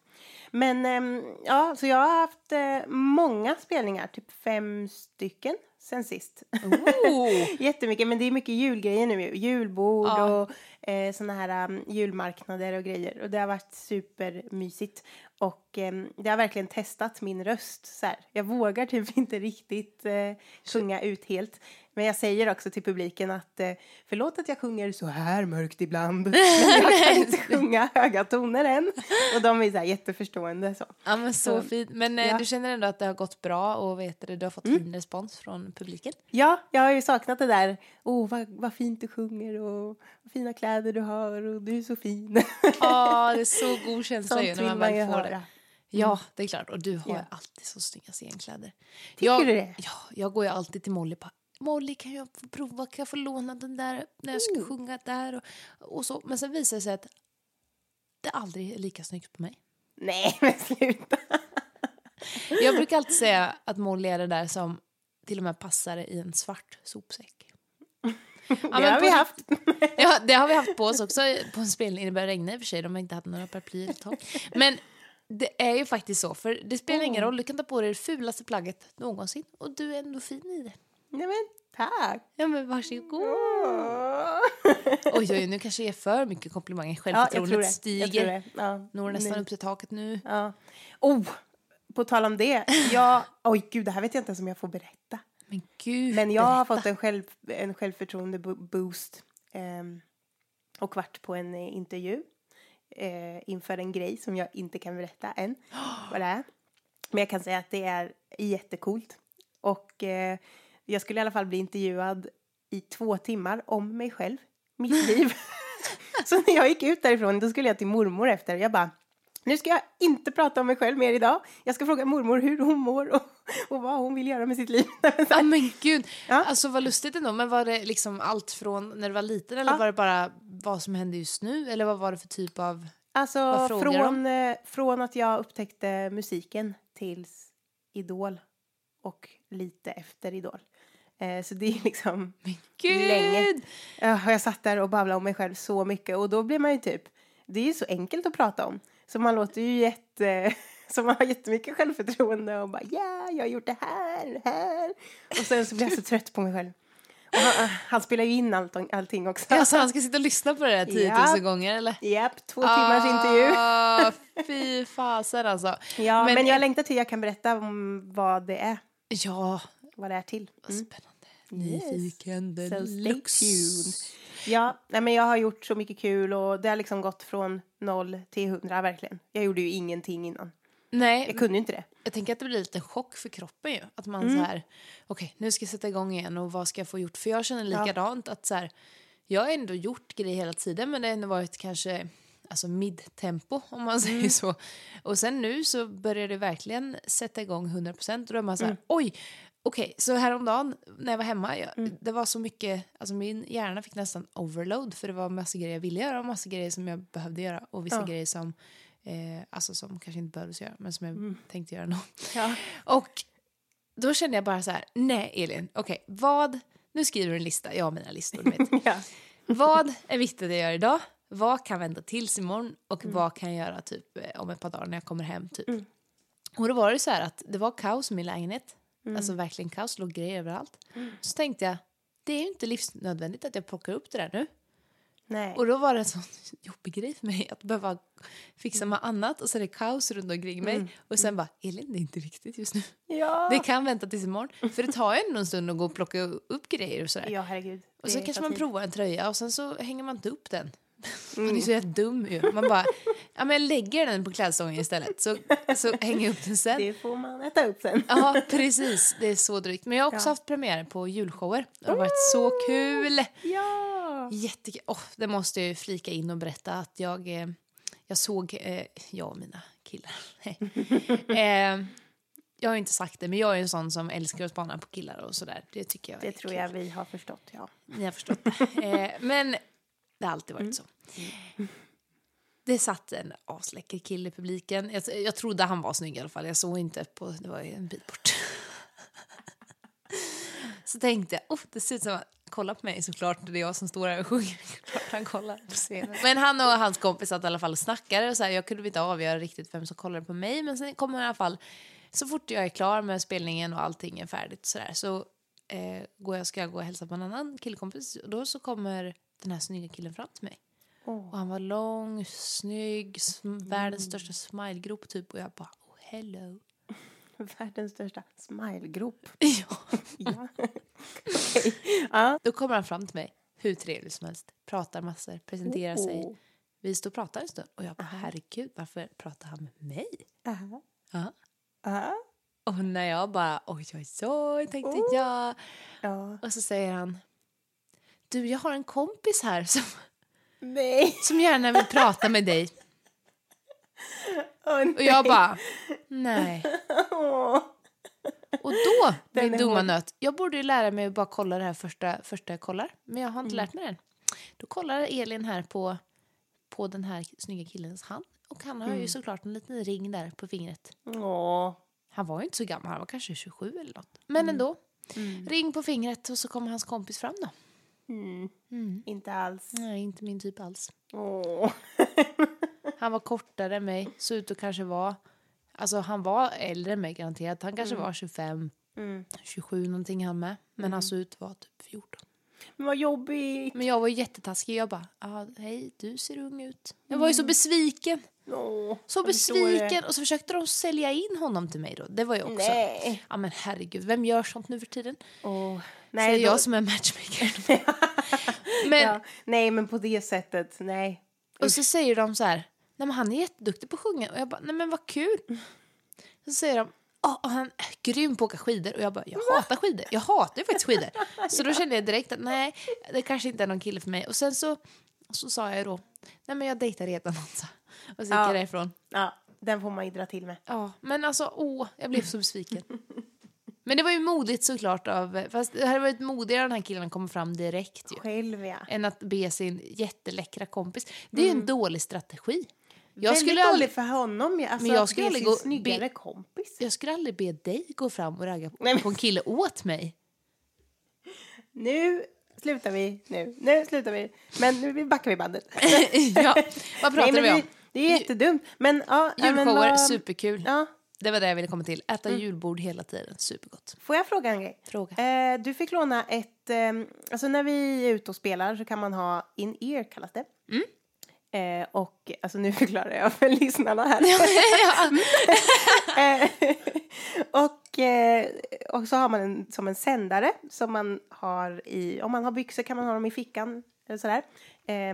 [SPEAKER 2] Men ehm, ja, så jag har haft eh, många spelningar, typ fem stycken sen sist.
[SPEAKER 1] Oh. *laughs*
[SPEAKER 2] Jättemycket, men det är mycket julgrejer nu. ju. Julbord
[SPEAKER 1] Ja.
[SPEAKER 2] och eh, såna här um, julmarknader och grejer. Och det har varit supermysigt. Och ehm, det har verkligen testat min röst. Så här. Jag vågar typ *laughs* inte riktigt eh, sjunga ut helt. Men jag säger också till publiken att eh, förlåt att jag sjunger så här mörkt ibland. Men jag kan *laughs* inte sjunga höga toner än. Och de är så här jätteförstående. Så.
[SPEAKER 1] Ja men så
[SPEAKER 2] Så,
[SPEAKER 1] fint. Men eh,
[SPEAKER 2] ja.
[SPEAKER 1] du känner ändå att det har gått bra och vet du, du har fått fin respons från publiken?
[SPEAKER 2] Ja, jag har ju saknat det där. Åh, oh, vad, vad fint du sjunger och vad fina kläder du har och du är så fin.
[SPEAKER 1] Ja, det är så *laughs* god känsla ju när man väl får
[SPEAKER 2] höra.
[SPEAKER 1] det. Ja, det är klart. Och du har
[SPEAKER 2] Ja.
[SPEAKER 1] alltid så snygga scenkläder.
[SPEAKER 2] Tycker
[SPEAKER 1] jag,
[SPEAKER 2] du det?
[SPEAKER 1] Ja, jag går ju alltid till Molly på Molly, kan jag få prova? Kan jag få låna den där när jag ska sjunga där? Och, och så. Men sen visar det sig att det aldrig är lika snyggt på mig.
[SPEAKER 2] Nej, *laughs* men sluta.
[SPEAKER 1] Jag brukar alltid säga att Molly är det där som till och med passar i en svart sopsäck. *laughs* Ja,
[SPEAKER 2] det
[SPEAKER 1] men
[SPEAKER 2] har
[SPEAKER 1] på-
[SPEAKER 2] vi haft.
[SPEAKER 1] Ja, det har vi haft på oss också på en spelning. Det börjar regna i och för sig, de har inte haft några paraplyer ett tag. Men det är ju faktiskt så, för det spelar ingen roll. Du kan ta på dig det fulaste plagget någonsin och du är ändå fin i det.
[SPEAKER 2] Nej, men tack.
[SPEAKER 1] Ja men varsågod.
[SPEAKER 2] Åh.
[SPEAKER 1] Oj, oj, nu kanske jag ger för mycket komplimanger.
[SPEAKER 2] Ja, jag
[SPEAKER 1] Självförtroendet
[SPEAKER 2] det.
[SPEAKER 1] stiger.
[SPEAKER 2] Jag. Ja.
[SPEAKER 1] Når nästan
[SPEAKER 2] Nu.
[SPEAKER 1] upp till taket nu.
[SPEAKER 2] Ja. Oh, på tal om det. Jag, oj, gud, det här vet jag inte ens om jag får berätta.
[SPEAKER 1] Men gud,
[SPEAKER 2] Men jag har
[SPEAKER 1] berätta.
[SPEAKER 2] fått en, själv, en självförtroende-boost ehm, och varit på en eh, intervju eh, inför en grej som jag inte kan berätta än *gasps* vad det är. Men jag kan säga att det är jättecoolt. Och eh, jag skulle i alla fall bli intervjuad i två timmar om mig själv, mitt *laughs* liv. *laughs* Så när jag gick ut därifrån då skulle jag till mormor efter. Jag bara, nu ska jag inte prata om mig själv mer idag. Jag ska fråga mormor hur hon mår och, *laughs* och vad hon vill göra med sitt liv. *laughs* Men
[SPEAKER 1] Ja men gud,
[SPEAKER 2] Ja.
[SPEAKER 1] alltså vad lustigt ändå. Men var det liksom allt från när du var liten eller
[SPEAKER 2] Ja.
[SPEAKER 1] var det bara vad som hände just nu? Eller vad var det för typ av...
[SPEAKER 2] Alltså från, eh, från att jag upptäckte musiken tills Idol och lite efter Idol. Eh, så det är liksom *laughs*
[SPEAKER 1] Gud!
[SPEAKER 2] länge. Ja, jag satt där och babblade om mig själv så mycket och då blir man ju typ, det är ju så enkelt att prata om. Så man låter ju jätte, så man har jättemycket självförtroende och bara ja, jag har gjort det här, det här. Och sen så blir jag så trött på mig själv. Han, eh, han spelar ju in allt, allting också.
[SPEAKER 1] Alltså han ska sitta och lyssna på det där 10 000
[SPEAKER 2] Ja.
[SPEAKER 1] gånger eller?
[SPEAKER 2] Japp, två timmars intervju.
[SPEAKER 1] Ah, *laughs* fy fasen alltså.
[SPEAKER 2] Ja, men,
[SPEAKER 1] Men-
[SPEAKER 2] jag längtar till jag kan berätta om vad det är.
[SPEAKER 1] Ja,
[SPEAKER 2] Vad det är till. Mm.
[SPEAKER 1] spännande. Nyfiken
[SPEAKER 2] So stay
[SPEAKER 1] deluxe.
[SPEAKER 2] tuned. Ja, nej, men jag har gjort så mycket kul och det har liksom gått från noll till hundra verkligen. Jag gjorde ju ingenting innan.
[SPEAKER 1] Nej,
[SPEAKER 2] Jag kunde inte det.
[SPEAKER 1] jag tänker att det blir lite chock för kroppen ju. Att man
[SPEAKER 2] Mm.
[SPEAKER 1] så här, okej nu ska jag sätta igång igen och vad ska jag få gjort? För jag känner likadant att så här, jag har ändå gjort grejer hela tiden men det har ändå varit kanske alltså midtempo om man *laughs* säger så. Och sen nu så börjar det verkligen sätta igång 100% och då är man så här, oj, okej, så häromdagen när jag var hemma, jag, det var så mycket, alltså min hjärna fick nästan overload för det var massa grejer jag ville göra och massa grejer som jag behövde göra och vissa
[SPEAKER 2] Ja.
[SPEAKER 1] grejer som, eh, alltså som kanske inte behövdes göra men som jag tänkte göra ändå. *laughs*
[SPEAKER 2] Ja.
[SPEAKER 1] Och då kände jag bara så här, nej Elin, okej, vad, nu skriver du en lista, jag har mina listor, du vet. *laughs*
[SPEAKER 2] Ja.
[SPEAKER 1] vad är viktigt att göra idag? Vad kan vänta tills imorgon? Och
[SPEAKER 2] Mm.
[SPEAKER 1] vad kan jag göra typ eh, om ett par dagar när jag kommer hem? Typ. Och då var det så här att det var kaos i min lägenhet.
[SPEAKER 2] Mm.
[SPEAKER 1] Alltså verkligen kaos, låg grejer överallt. Så tänkte jag, det är ju inte livsnödvändigt att jag plockar upp det där nu.
[SPEAKER 2] Nej.
[SPEAKER 1] Och då var det en sån *laughs* jobbig grej för mig att behöva fixa med annat och sen är det kaos runt omkring mig.
[SPEAKER 2] Mm.
[SPEAKER 1] Och sen bara, Elin det är inte viktigt just nu.
[SPEAKER 2] ja.
[SPEAKER 1] Det kan vänta tills imorgon. För det tar ju ändå en stund att gå och plocka upp grejer och sådär.
[SPEAKER 2] ja, herregud.
[SPEAKER 1] Och så kanske man
[SPEAKER 2] tid.
[SPEAKER 1] provar en tröja och sen så hänger man inte upp den. *laughs* Man
[SPEAKER 2] Mm.
[SPEAKER 1] är så jävla dum ju. Man bara, ja men jag lägger den på klädstången istället så, så hänger jag upp den sen.
[SPEAKER 2] Det får man äta upp sen.
[SPEAKER 1] Ja, precis. Det är så drygt. Men jag har också
[SPEAKER 2] Ja.
[SPEAKER 1] haft premiär på julshower. Det har varit så kul.
[SPEAKER 2] Ja.
[SPEAKER 1] Jättekul. Oh, det måste jag ju flika in och berätta att jag, eh, jag såg, eh, jag och mina killar. *laughs* eh, jag har inte sagt det, men jag är en sån som älskar att spana på killar och sådär. Det tycker jag
[SPEAKER 2] Det tror
[SPEAKER 1] kul.
[SPEAKER 2] jag vi har förstått, ja.
[SPEAKER 1] Ni har förstått det. *laughs* Eh, men det har alltid varit så. Det satt en asläcker kille i publiken. Jag, jag trodde han var snygg i alla fall. Jag såg inte på... Det var en bit bort. *laughs* Så tänkte jag, oh, det ser ut som att kolla på mig såklart. Det är jag som står här och sjunger. *laughs* Klart han kollar på scenen. *laughs* Men han och hans kompis satt i alla fall och snackade. Och så här, jag kunde inte avgöra riktigt vem som kollade på mig. Men sen kommer i alla fall, så fort jag är klar med spelningen och allting är färdigt så, där, så eh, går jag, ska jag gå och hälsa på en annan killkompis. Och då så kommer den här snygga killen fram till mig. Och han var lång, snygg, sm- världens största smilegrop typ. Och jag bara, oh hello. *laughs*
[SPEAKER 2] Världens största smilegrop.
[SPEAKER 1] Ja.
[SPEAKER 2] Ja.
[SPEAKER 1] Då kommer han fram till mig, hur trevlig som helst, pratar massor, presenterar
[SPEAKER 2] Oh.
[SPEAKER 1] sig. Vi står och pratar en stund och jag bara, herregud, varför pratar han med mig?
[SPEAKER 2] Aha.
[SPEAKER 1] Ja.
[SPEAKER 2] Aha.
[SPEAKER 1] Och när jag bara, oj, oj, oj, tänkte jag.
[SPEAKER 2] Ja.
[SPEAKER 1] Och så säger han, du, jag har en kompis här som,
[SPEAKER 2] Nej.
[SPEAKER 1] som gärna vill prata med dig.
[SPEAKER 2] Nej.
[SPEAKER 1] Och jag bara, nej.
[SPEAKER 2] Åh.
[SPEAKER 1] Och då, *laughs* min dumma
[SPEAKER 2] hård.
[SPEAKER 1] nöt, jag borde ju lära mig att bara kolla det här första, första jag kollar. Men jag har inte lärt mig det än. Då kollar Elin här på, på den här snygga killens hand. Och han har ju såklart en liten ring där på fingret.
[SPEAKER 2] Åh.
[SPEAKER 1] Han var ju inte så gammal, han var kanske 27 eller något. Men ändå. Ring på fingret och så kommer hans kompis fram då.
[SPEAKER 2] Mm. Inte alls.
[SPEAKER 1] Nej, inte min typ alls.
[SPEAKER 2] Åh. *laughs*
[SPEAKER 1] Han var kortare än mig, såg ut att kanske vara... Alltså han var äldre än mig garanterat. Han kanske var 25,
[SPEAKER 2] Mm.
[SPEAKER 1] 27 någonting han med. Men han såg ut att vara typ 14.
[SPEAKER 2] Men vad jobbigt.
[SPEAKER 1] Men jag var jättetaskig. Jag bara, ah, hej, du ser ung ut. Jag var ju så besviken.
[SPEAKER 2] Åh,
[SPEAKER 1] Så besviken. Och så försökte de sälja in honom till mig då. Det var ju också...
[SPEAKER 2] Nej.
[SPEAKER 1] Ja men herregud, vem gör sånt nu för tiden? Nej,
[SPEAKER 2] Nej,
[SPEAKER 1] så är
[SPEAKER 2] då-
[SPEAKER 1] jag som är matchmaker. *laughs* men,
[SPEAKER 2] ja. nej, men på det sättet, nej.
[SPEAKER 1] Och så säger de så här, nej men han är jätteduktig på att sjunga. Och jag bara, nej men vad kul. Så säger de, "Åh, och han är grym på att åka skidor. Och jag bara, jag hatar skidor. Jag hatar ju faktiskt skidor. Så då kände jag direkt att nej, det kanske inte är någon kille för mig. Och sen så, så sa jag då, nej men jag dejtar redan någon. så. Och så gick
[SPEAKER 2] Ja.
[SPEAKER 1] jag därifrån.
[SPEAKER 2] Ja, den får man ju dra till med.
[SPEAKER 1] Ja, men alltså, åh, jag blev så besviken. Men det var ju modigt såklart av, fast det hade varit modigare av den här killen komma fram direkt ju.
[SPEAKER 2] Själv, ja.
[SPEAKER 1] Än att be sin jätteläckra kompis. Det är ju en dålig strategi. Jag
[SPEAKER 2] Väldigt
[SPEAKER 1] skulle,
[SPEAKER 2] dåligt
[SPEAKER 1] aldrig,
[SPEAKER 2] för honom. Alltså,
[SPEAKER 1] Men jag skulle aldrig gå-
[SPEAKER 2] snyggare
[SPEAKER 1] be-
[SPEAKER 2] kompis.
[SPEAKER 1] jag skulle aldrig be dig gå fram och ragga på,
[SPEAKER 2] Nej, men-
[SPEAKER 1] på en kille åt mig.
[SPEAKER 2] Nu slutar vi. Nu, nu slutar vi. Men nu backar vi bandet. *laughs*
[SPEAKER 1] ja, vad *laughs* pratar
[SPEAKER 2] Nej, men
[SPEAKER 1] vi om?
[SPEAKER 2] det, det är jättedumt. Men, ja, men
[SPEAKER 1] Julshower,
[SPEAKER 2] vad-
[SPEAKER 1] superkul.
[SPEAKER 2] Ja.
[SPEAKER 1] Det var det jag ville komma till. Äta julbord hela tiden, supergott.
[SPEAKER 2] Får jag fråga en grej?
[SPEAKER 1] Fråga.
[SPEAKER 2] Eh, du fick låna ett... Eh, alltså när vi är ute och spelar så kan man ha in-ear, kallas det.
[SPEAKER 1] Mm.
[SPEAKER 2] Eh, och alltså nu *laughs* förklarar jag för lyssnarna här. Eh, *laughs* och, eh, och så har man en, som en sändare som man har i, om man har byxor kan man ha dem i fickan eller sådär. Eh,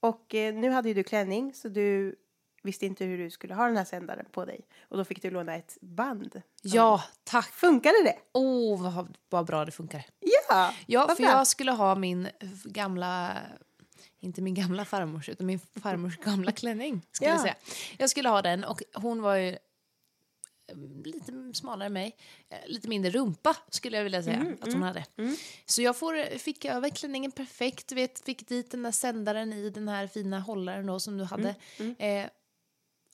[SPEAKER 2] och eh, nu hade ju du klänning så du visste inte hur du skulle ha den här sändaren på dig. Och då fick du låna ett band.
[SPEAKER 1] Ja, tack.
[SPEAKER 2] Funkade det?
[SPEAKER 1] Åh, vad, vad bra det funkar.
[SPEAKER 2] Ja!
[SPEAKER 1] Ja, för
[SPEAKER 2] bra.
[SPEAKER 1] jag skulle ha min gamla inte min gamla farmors utan min farmors gamla *laughs* klänning. Skulle jag,
[SPEAKER 2] Ja.
[SPEAKER 1] säga. jag skulle ha den och hon var ju eh, lite smalare än mig. Eh, Lite mindre rumpa skulle jag vilja säga
[SPEAKER 2] Mm,
[SPEAKER 1] att hon hade. Så jag får, fick över klänningen perfekt. Vet, fick dit den där sändaren i den här fina hållaren då som du hade.
[SPEAKER 2] Mm,
[SPEAKER 1] Eh,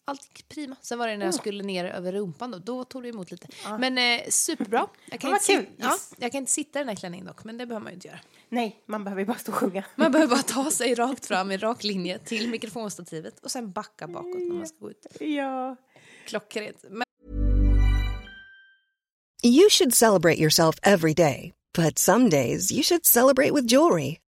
[SPEAKER 1] allt gick prima. Sen var det när jag skulle ner över rumpan då, då tog det emot lite. Men eh, superbra. Jag kan,
[SPEAKER 2] Ja,
[SPEAKER 1] inte
[SPEAKER 2] vad kul.
[SPEAKER 1] ja,
[SPEAKER 2] Yes.
[SPEAKER 1] jag kan inte sitta i den här klänningen dock, men det behöver man ju inte göra.
[SPEAKER 2] Nej, man behöver ju bara stå och sjunga.
[SPEAKER 1] Man behöver bara ta sig *laughs* rakt fram i rak linje till mikrofonstativet och sen backa bakåt när man ska gå ut.
[SPEAKER 2] Ja.
[SPEAKER 1] Klockrent. Men
[SPEAKER 3] You should celebrate yourself every day, but some days you should celebrate with jewelry.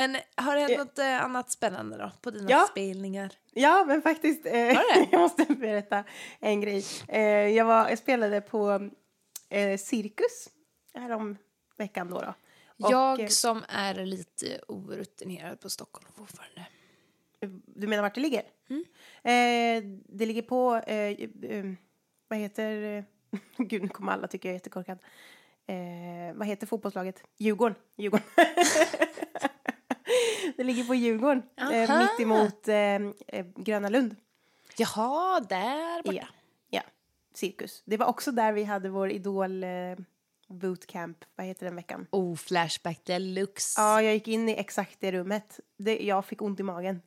[SPEAKER 1] en, har det hänt något eh, annat spännande då på dina
[SPEAKER 2] Ja.
[SPEAKER 1] spelningar?
[SPEAKER 2] Ja, men faktiskt. Eh, *laughs* jag måste berätta en grej. Eh, jag, var, jag spelade på eh, Cirkus härom veckan då. då. Och,
[SPEAKER 1] jag
[SPEAKER 2] eh,
[SPEAKER 1] som är lite orutinerad på Stockholm fortfarande.
[SPEAKER 2] Du menar vart det ligger?
[SPEAKER 1] Mm.
[SPEAKER 2] Eh, det ligger på, eh, eh, vad heter, eh, *laughs* gud nu kommer alla tycka jag är jättekorkad. Eh, vad heter fotbollslaget? Djurgården. Djurgården. *laughs* *laughs* det ligger på Djurgården, eh, mitt emot eh, eh, Gröna Lund.
[SPEAKER 1] Jaha, där borta.
[SPEAKER 2] Ja, ja, cirkus. Det var också där vi hade vår idol eh, bootcamp, vad heter den veckan?
[SPEAKER 1] Oh, Flashback deluxe.
[SPEAKER 2] Ja, jag gick in i exakt det rummet. Det, jag fick ont i magen.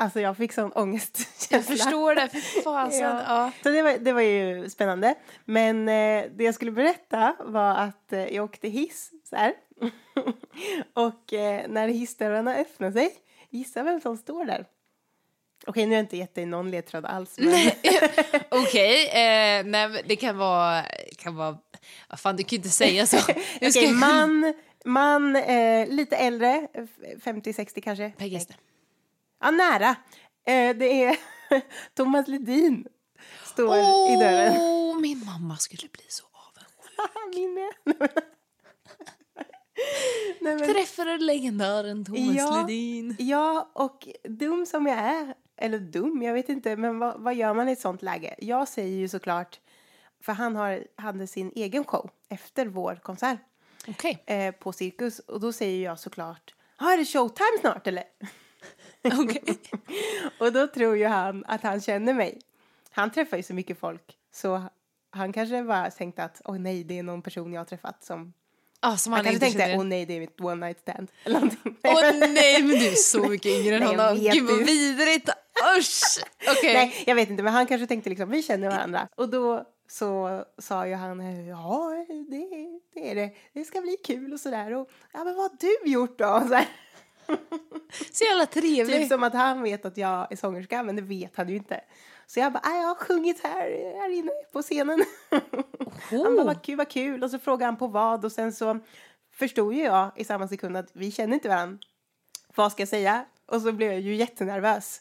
[SPEAKER 2] Alltså jag fick sån ångestkänsla.
[SPEAKER 1] jag förstår det, för fasen.
[SPEAKER 2] Ja.
[SPEAKER 1] Ja.
[SPEAKER 2] Så det var, det var ju spännande. Men eh, det jag skulle berätta var att eh, jag åkte hiss så här. *laughs* och eh, när hissdörrarna öppnade sig, gissa vem som står där? Okej, nu är jag inte gett dig någon ledtråd alls. Men... *laughs*
[SPEAKER 1] Okej, eh, nej, det kan vara... Kan vara fan, du kan ju inte säga så.
[SPEAKER 2] Okej,
[SPEAKER 1] ska-
[SPEAKER 2] man, man eh, lite äldre, f- 50-60 kanske.
[SPEAKER 1] Per Gessle.
[SPEAKER 2] Ja, nära. Eh, det är *laughs* Thomas Ledin står i dörren.
[SPEAKER 1] Åh, min mamma skulle bli så avundsjuk. *laughs*
[SPEAKER 2] Min med. Nej, men,
[SPEAKER 1] Träffade legendaren Thomas
[SPEAKER 2] Ja.
[SPEAKER 1] Ledin.
[SPEAKER 2] ja, och dum som jag är, eller dum, jag vet inte, men vad, vad gör man i ett sånt läge? Jag säger ju såklart, för han har, hade sin egen show efter vår konsert
[SPEAKER 1] Okej.
[SPEAKER 2] eh, på Cirkus och då säger jag såklart, har är det showtime snart eller? *laughs*
[SPEAKER 1] Okej.
[SPEAKER 2] Och då tror ju han att han känner mig. Han träffar ju så mycket folk så han kanske bara tänkte att åh nej, det är någon person jag har träffat som...
[SPEAKER 1] Ah, som
[SPEAKER 2] Han
[SPEAKER 1] han,
[SPEAKER 2] kanske tänkte åh nej, det är mitt one night stand. *laughs*
[SPEAKER 1] Åh nej, men du är så mycket yngre än honom. Gud vad vidrigt. Usch. Okej.
[SPEAKER 2] Nej, jag vet inte, men han kanske tänkte liksom, vi känner varandra. Och då så sa ju han, ja, det, det är det. Det ska bli kul och sådär. Och, ja, men vad har du gjort då? *laughs* *laughs* Så
[SPEAKER 1] jävla trevlig.
[SPEAKER 2] Typ som att han vet att jag är sångerska, men det vet han ju inte. Så jag bara, "Nej, jag har sjungit här, här inne på scenen. Han bara, vad kul, vad kul. Och så frågade han på vad och sen så förstod ju jag i samma sekund att vi känner inte varandra. Vad ska jag säga? Och så blev jag ju jättenervös.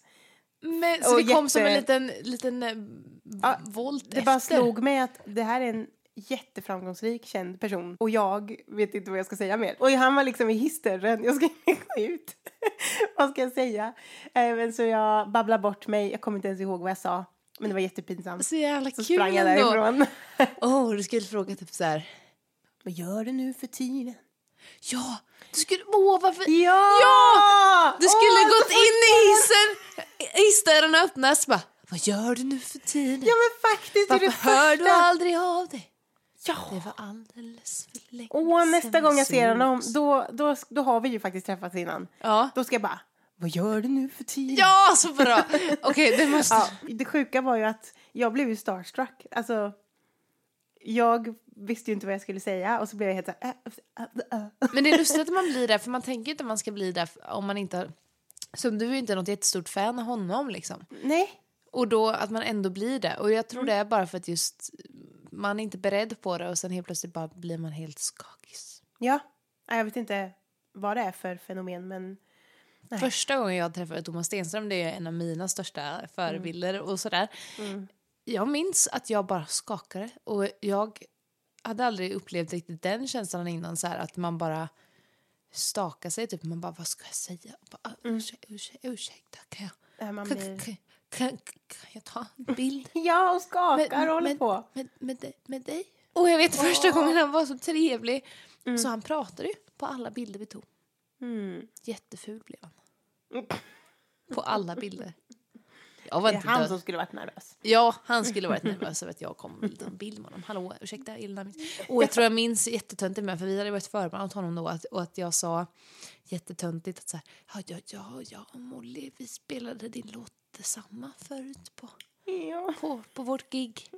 [SPEAKER 1] Men, så
[SPEAKER 2] och
[SPEAKER 1] det kom som en liten, liten eh,
[SPEAKER 2] Ja,
[SPEAKER 1] volt
[SPEAKER 2] Det bara
[SPEAKER 1] efter.
[SPEAKER 2] slog mig att det här är en jätteframgångsrik känd person och jag vet inte vad jag ska säga mer. Och han var liksom i hissdörren, jag ska *laughs* gå ut. vad ska jag säga? Men så jag babblade bort mig, jag kommer inte ens ihåg vad jag sa. Men det var jättepinsamt.
[SPEAKER 1] Så jävla
[SPEAKER 2] Så
[SPEAKER 1] kul
[SPEAKER 2] sprang jag
[SPEAKER 1] ändå.
[SPEAKER 2] därifrån. *laughs*
[SPEAKER 1] Åh, du skulle fråga typ så här.
[SPEAKER 2] vad gör du nu för tiden?
[SPEAKER 1] Ja, du skulle... Åh, varför...
[SPEAKER 2] Ja!
[SPEAKER 1] Ja! Du skulle
[SPEAKER 2] Åh,
[SPEAKER 1] gått in i hissen, hissdörren öppnas bara. Vad gör du nu för tiden?
[SPEAKER 2] Ja men faktiskt,
[SPEAKER 1] Varför hör du
[SPEAKER 2] första.
[SPEAKER 1] aldrig av dig? Det
[SPEAKER 2] Ja!
[SPEAKER 1] var alldeles för länge
[SPEAKER 2] Åh, nästa gång jag ser honom, då, då, då har vi ju faktiskt träffats innan.
[SPEAKER 1] Ja.
[SPEAKER 2] Då ska jag bara, vad gör du nu för tiden?
[SPEAKER 1] Ja, så bra! Okej, det måste...
[SPEAKER 2] Ja, det sjuka var ju att jag blev ju starstruck. Alltså, jag visste ju inte vad jag skulle säga och så blev jag helt så här, äh, äh, äh.
[SPEAKER 1] Men det är lustigt att man blir där, för man tänker inte att man ska bli där om man inte har... Som du är ju inte något jättestort fan av honom liksom.
[SPEAKER 2] Nej,
[SPEAKER 1] Och då att man ändå blir det. Och jag tror det är bara för att just man är inte beredd på det och sen helt plötsligt bara blir man helt skakis.
[SPEAKER 2] ja. Jag vet inte vad det är för fenomen men Nej.
[SPEAKER 1] Första gången jag träffade Thomas Stenström, det är en av mina största förebilder och sådär. Jag minns att jag bara skakade och jag hade aldrig upplevt riktigt den känslan innan så här att man bara stakar sig typ man bara vad ska jag säga? Bara, "Ah, ursäkta, ursäkta, ursäkta, kan jag,
[SPEAKER 2] äh, man blir...
[SPEAKER 1] kan, kan, jag ta en bild? *laughs*
[SPEAKER 2] Ja, och skakar
[SPEAKER 1] Med-
[SPEAKER 2] och håller
[SPEAKER 1] med-
[SPEAKER 2] på.
[SPEAKER 1] Med, med, dig- med dig? Och jag vet första gången han var så trevlig. Så han pratade ju på alla bilder vi tog.
[SPEAKER 2] Mm.
[SPEAKER 1] Jätteful blev han. På alla bilder. Jag var
[SPEAKER 2] Det är han
[SPEAKER 1] död.
[SPEAKER 2] som skulle varit nervös.
[SPEAKER 1] Ja, han skulle varit nervös över att jag kom med en bild med honom. Hallå, ursäkta, Elina. Och jag tror jag minns jättetöntigt med, för vi hade varit förberedda honom då, att, och att jag sa jättetöntigt att så här, ja, ja, ja, ja, Molly, vi spelade din låt detsamma förut på,
[SPEAKER 2] Ja.
[SPEAKER 1] på, på vårt gig.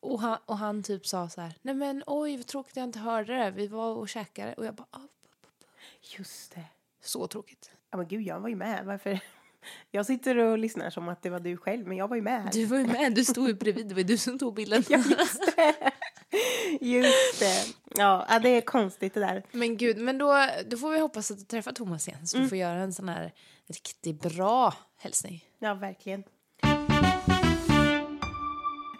[SPEAKER 1] Och han, och han typ sa så här, nej men oj, vad tråkigt jag inte hörde det, vi var och käkade. Och jag bara, ah,
[SPEAKER 2] Just det.
[SPEAKER 1] så tråkigt.
[SPEAKER 2] Ja men gud, jag var ju med. Varför? *laughs* Jag sitter och lyssnar som att det var du själv, men jag var ju med.
[SPEAKER 1] Du var ju med, du stod ju bredvid, det var du som tog bilden. *laughs*
[SPEAKER 2] Ja, just det. Just det. Ja, det är konstigt det där.
[SPEAKER 1] Men gud, men då, då får vi hoppas att du träffar Thomas igen så du får göra en sån här riktigt bra hälsning.
[SPEAKER 2] Ja, verkligen.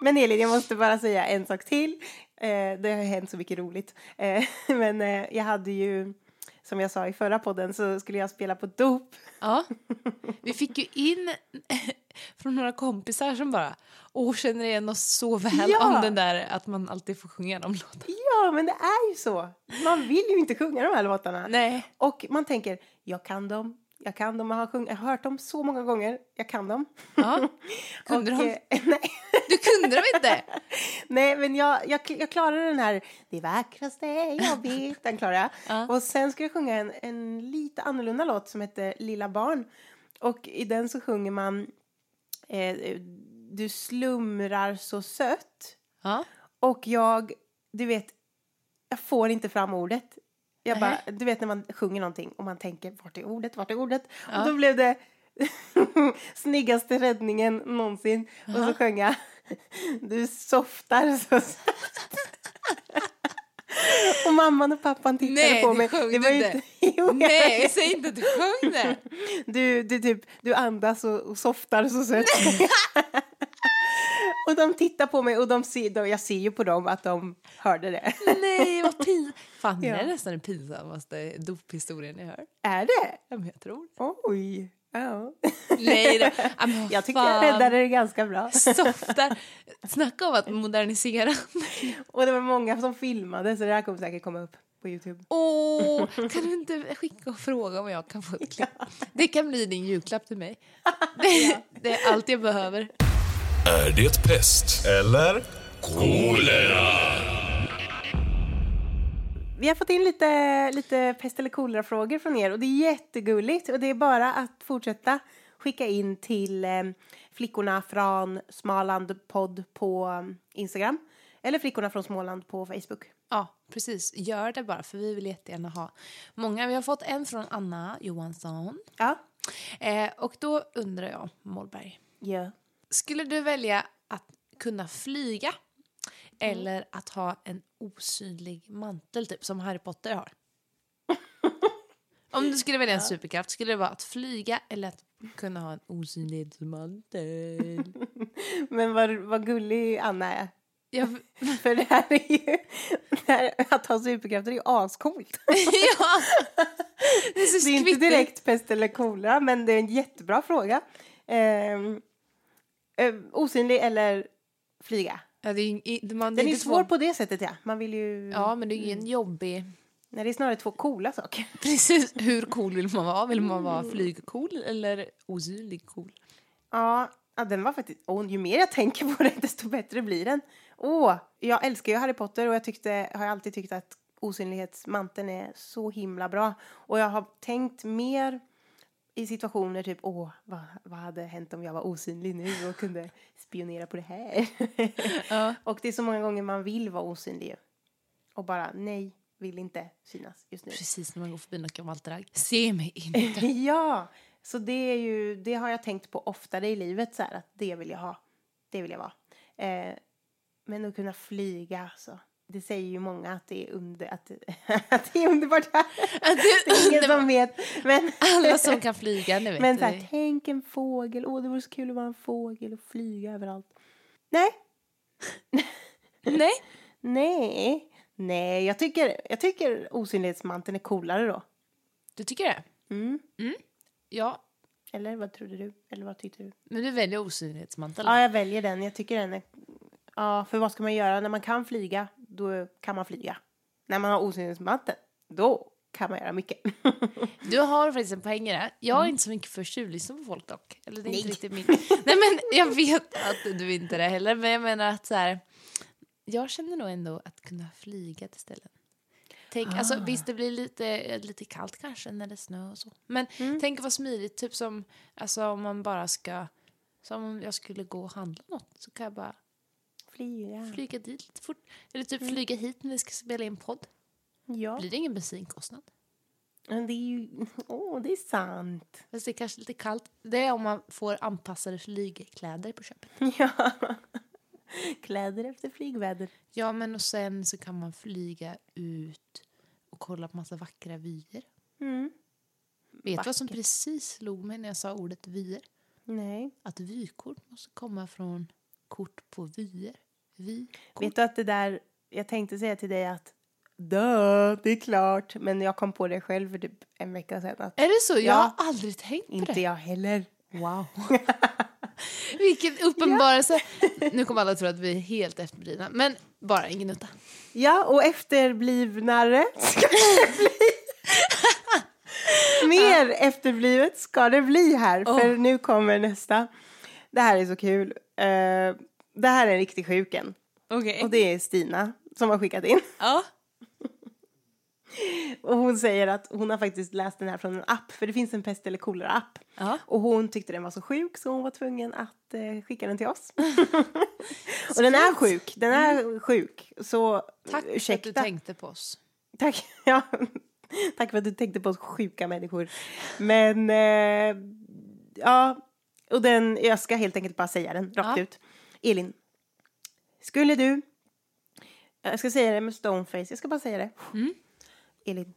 [SPEAKER 2] Men Elin, jag måste bara säga en sak till. Eh, det har hänt så mycket roligt. Eh, *laughs* men eh, jag hade ju, som jag sa i förra podden, så skulle jag spela på dop.
[SPEAKER 1] Ja, vi fick ju in *laughs* från några kompisar som bara åh, känner igen oss så väl
[SPEAKER 2] Ja.
[SPEAKER 1] om den där att man alltid får sjunga de låtarna.
[SPEAKER 2] Ja, men det är ju så. Man vill ju inte sjunga de här låtarna.
[SPEAKER 1] Nej.
[SPEAKER 2] Och man tänker, jag kan dem. Jag kan dem, jag har, sjung- jag har hört dem så många gånger. Jag kan dem.
[SPEAKER 1] Ja. *laughs* Kunde
[SPEAKER 2] Och,
[SPEAKER 1] de?
[SPEAKER 2] eh, *laughs* nej.
[SPEAKER 1] Du kunde dem inte? *laughs*
[SPEAKER 2] Nej, men jag, jag, jag klarade den här Det vackraste jag vet, den klarade jag.
[SPEAKER 1] Ja.
[SPEAKER 2] Och sen ska jag sjunga en, en lite annorlunda låt som heter Lilla barn. Och i den så sjunger man eh, Du slumrar så sött.
[SPEAKER 1] Ja.
[SPEAKER 2] Och jag, du vet, jag får inte fram ordet. Jag bara,
[SPEAKER 1] Nej.
[SPEAKER 2] du vet när man sjunger någonting och man tänker vart är ordet, vart är ordet?
[SPEAKER 1] Ja.
[SPEAKER 2] Och då blev det *laughs* snyggaste räddningen någonsin. Och så sjöng jag Du softar så *laughs* Och mamman och pappan tittade
[SPEAKER 1] Nej,
[SPEAKER 2] på mig.
[SPEAKER 1] sjöng
[SPEAKER 2] det var
[SPEAKER 1] inte. *laughs* Nej, säg inte att du sjöng det.
[SPEAKER 2] du, du, typ, du andas och, och softar så sött. Och de tittar på mig och de ser, de, jag ser ju på dem att de hörde det.
[SPEAKER 1] Nej, vad *laughs* pinsamt. Fan, det
[SPEAKER 2] Ja.
[SPEAKER 1] är nästan den pinsammaste dophistorien jag hör.
[SPEAKER 2] Är det?
[SPEAKER 1] Ja, men jag tror
[SPEAKER 2] Oj. Ja.
[SPEAKER 1] Nej, det, *laughs* ja, men vad
[SPEAKER 2] Jag tyckte jag räddade det ganska bra.
[SPEAKER 1] Softar. Snacka om att modernisera.
[SPEAKER 2] Och det var många som filmade så det här kommer säkert komma upp på Youtube.
[SPEAKER 1] Åh, *laughs* kan du inte skicka och fråga om jag kan få ett klipp? Det kan bli din julklapp till mig. Det, det är allt jag behöver.
[SPEAKER 4] Är det pest?
[SPEAKER 5] Eller?
[SPEAKER 4] Kolera!
[SPEAKER 2] Vi har fått in lite, lite pest eller kolera-frågor från er och det är jättegulligt. Och det är bara att fortsätta skicka in till eh, flickorna från Småland podd på eh, Instagram. Eller flickorna från Småland på Facebook.
[SPEAKER 1] Ja, precis. Gör det bara, för vi vill jättegärna ha många. Vi har fått en från Anna Johansson.
[SPEAKER 2] Ja.
[SPEAKER 1] Eh, och då undrar jag, Målberg.
[SPEAKER 2] Ja.
[SPEAKER 1] Skulle du välja att kunna flyga eller att ha en osynlig mantel, typ som Harry Potter har? Om du skulle välja en superkraft, skulle det vara att flyga eller att kunna ha en osynlighetsmantel? *laughs*
[SPEAKER 2] Men vad, vad gullig Anna är.
[SPEAKER 1] Jag, *laughs*
[SPEAKER 2] För det här är ju, här, att ha superkrafter är ju ascoolt. *laughs*
[SPEAKER 1] ja, det är
[SPEAKER 2] Det är inte direkt pest eller kolera, men det är en jättebra fråga. Ehm, eh, osynlig eller flyga?
[SPEAKER 1] Ja, det är, i- man, det
[SPEAKER 2] Den är
[SPEAKER 1] inte
[SPEAKER 2] svår
[SPEAKER 1] två-
[SPEAKER 2] på det sättet, ja. Man vill ju...
[SPEAKER 1] Ja, men det är ingen jobbig...
[SPEAKER 2] Nej, det är snarare två coola saker. *laughs*
[SPEAKER 1] Precis, hur cool vill man vara? Vill man vara flygcool eller osynlig cool?
[SPEAKER 2] Ja, ja den var faktiskt... Åh, ju mer jag tänker på det, *laughs* desto bättre blir den. Åh, jag älskar ju Harry Potter och jag tyckte, har alltid tyckt att osynlighetsmanteln är så himla bra. Och jag har tänkt mer i situationer typ, åh, vad, vad hade hänt om jag var osynlig nu och kunde spionera på det här? *laughs* Och det är så många gånger man vill vara osynlig. Och bara, nej, vill inte synas just nu.
[SPEAKER 1] Precis när man går förbi något gammalt drag. Se mig inte. *laughs*
[SPEAKER 2] ja, så det är ju, det har jag tänkt på oftare i livet så här att det vill jag ha. Det vill jag vara. Eh, men att kunna flyga så. Det säger ju många att det är, under, att, *laughs* att det är underbart.
[SPEAKER 1] Att
[SPEAKER 2] det är ingen som vet. Men,
[SPEAKER 1] Alla som kan flyga, nu vet
[SPEAKER 2] men så här, tänk en fågel. Åh, det vore så kul att vara en fågel och flyga överallt. Nej, *laughs*
[SPEAKER 1] Nej.
[SPEAKER 2] nej, nej. Jag tycker, jag tycker osynlighetsmanteln är coolare då.
[SPEAKER 1] Du tycker det?
[SPEAKER 2] Mm.
[SPEAKER 1] Ja,
[SPEAKER 2] Eller vad trodde du? Eller vad tyckte du?
[SPEAKER 1] men du väljer osynlighetsmantel.
[SPEAKER 2] Ja, jag väljer den. Jag tycker den är... Ja, för vad ska man göra? När man kan flyga, då kan man flyga. När man har osynlighetsmanteln, då kan man göra mycket. *laughs*
[SPEAKER 1] Du har faktiskt en poäng i det. Jag är inte så mycket för tjuvlyssna på folk dock. Eller det är inte
[SPEAKER 2] Nej.
[SPEAKER 1] riktigt min... *laughs* Nej men jag vet att du inte är det heller. Men jag menar att så här, Jag känner nog ändå att kunna flyga till ställen. Tänk, alltså, visst, det blir lite, lite kallt kanske när det är snö och så. Men tänk vad smidigt, typ som alltså, om man bara ska... Som om jag skulle gå och handla något så kan jag bara
[SPEAKER 2] Flyga.
[SPEAKER 1] flyga dit lite fort. Eller typ flyga hit när vi ska spela in podd.
[SPEAKER 2] Ja,
[SPEAKER 1] Blir det ingen bensinkostnad?
[SPEAKER 2] men det är ju... *laughs* Åh, det är sant.
[SPEAKER 1] Fast det är kanske lite kallt. Det är om man får anpassade flygkläder på köpet. *laughs*
[SPEAKER 2] Ja. Kläder efter flygväder.
[SPEAKER 1] Ja, men och sen så kan man flyga ut och kolla på massa vackra vyer.
[SPEAKER 2] Mm.
[SPEAKER 1] Vet du vad som precis slog mig när jag sa ordet vyer?
[SPEAKER 2] Nej.
[SPEAKER 1] Att vykort måste komma från kort på vyer. Vykort.
[SPEAKER 2] Vet du att det där... Jag tänkte säga till dig att Dö, det är klart. Men jag kom på det själv för typ en vecka sedan. Att
[SPEAKER 1] Är det så? Jag
[SPEAKER 2] Ja.
[SPEAKER 1] har aldrig tänkt på
[SPEAKER 2] inte
[SPEAKER 1] det.
[SPEAKER 2] jag heller.
[SPEAKER 1] Wow. *laughs* Vilken uppenbarelse. Nu kommer alla tro att vi är helt efterblivna. Men bara ingen utta.
[SPEAKER 2] Ja, och efterblivnare ska det *laughs* bli. *laughs* Mer efterblivet ska det bli här, för nu kommer nästa. Det här är så kul. Eh, det här är en riktig sjuken.
[SPEAKER 1] Okej.
[SPEAKER 2] Och det är Stina som har skickat in.
[SPEAKER 1] Ja. *laughs*
[SPEAKER 2] Och hon säger att hon har faktiskt läst den här från en app, för det finns en pest eller kolera-app.
[SPEAKER 1] Ja.
[SPEAKER 2] Och hon tyckte den var så sjuk så hon var tvungen att eh, skicka den till oss. *laughs* och den är sjuk, den är sjuk. Så
[SPEAKER 1] Tack för att
[SPEAKER 2] ursäkta.
[SPEAKER 1] du tänkte på oss.
[SPEAKER 2] Tack. *laughs* Ja. Tack för att du tänkte på oss sjuka människor. Men eh, ja, och den, jag ska helt enkelt bara säga den rakt
[SPEAKER 1] Ja.
[SPEAKER 2] ut. Elin, skulle du, jag ska säga det med stoneface, jag ska bara säga det.
[SPEAKER 1] Mm.
[SPEAKER 2] Elin.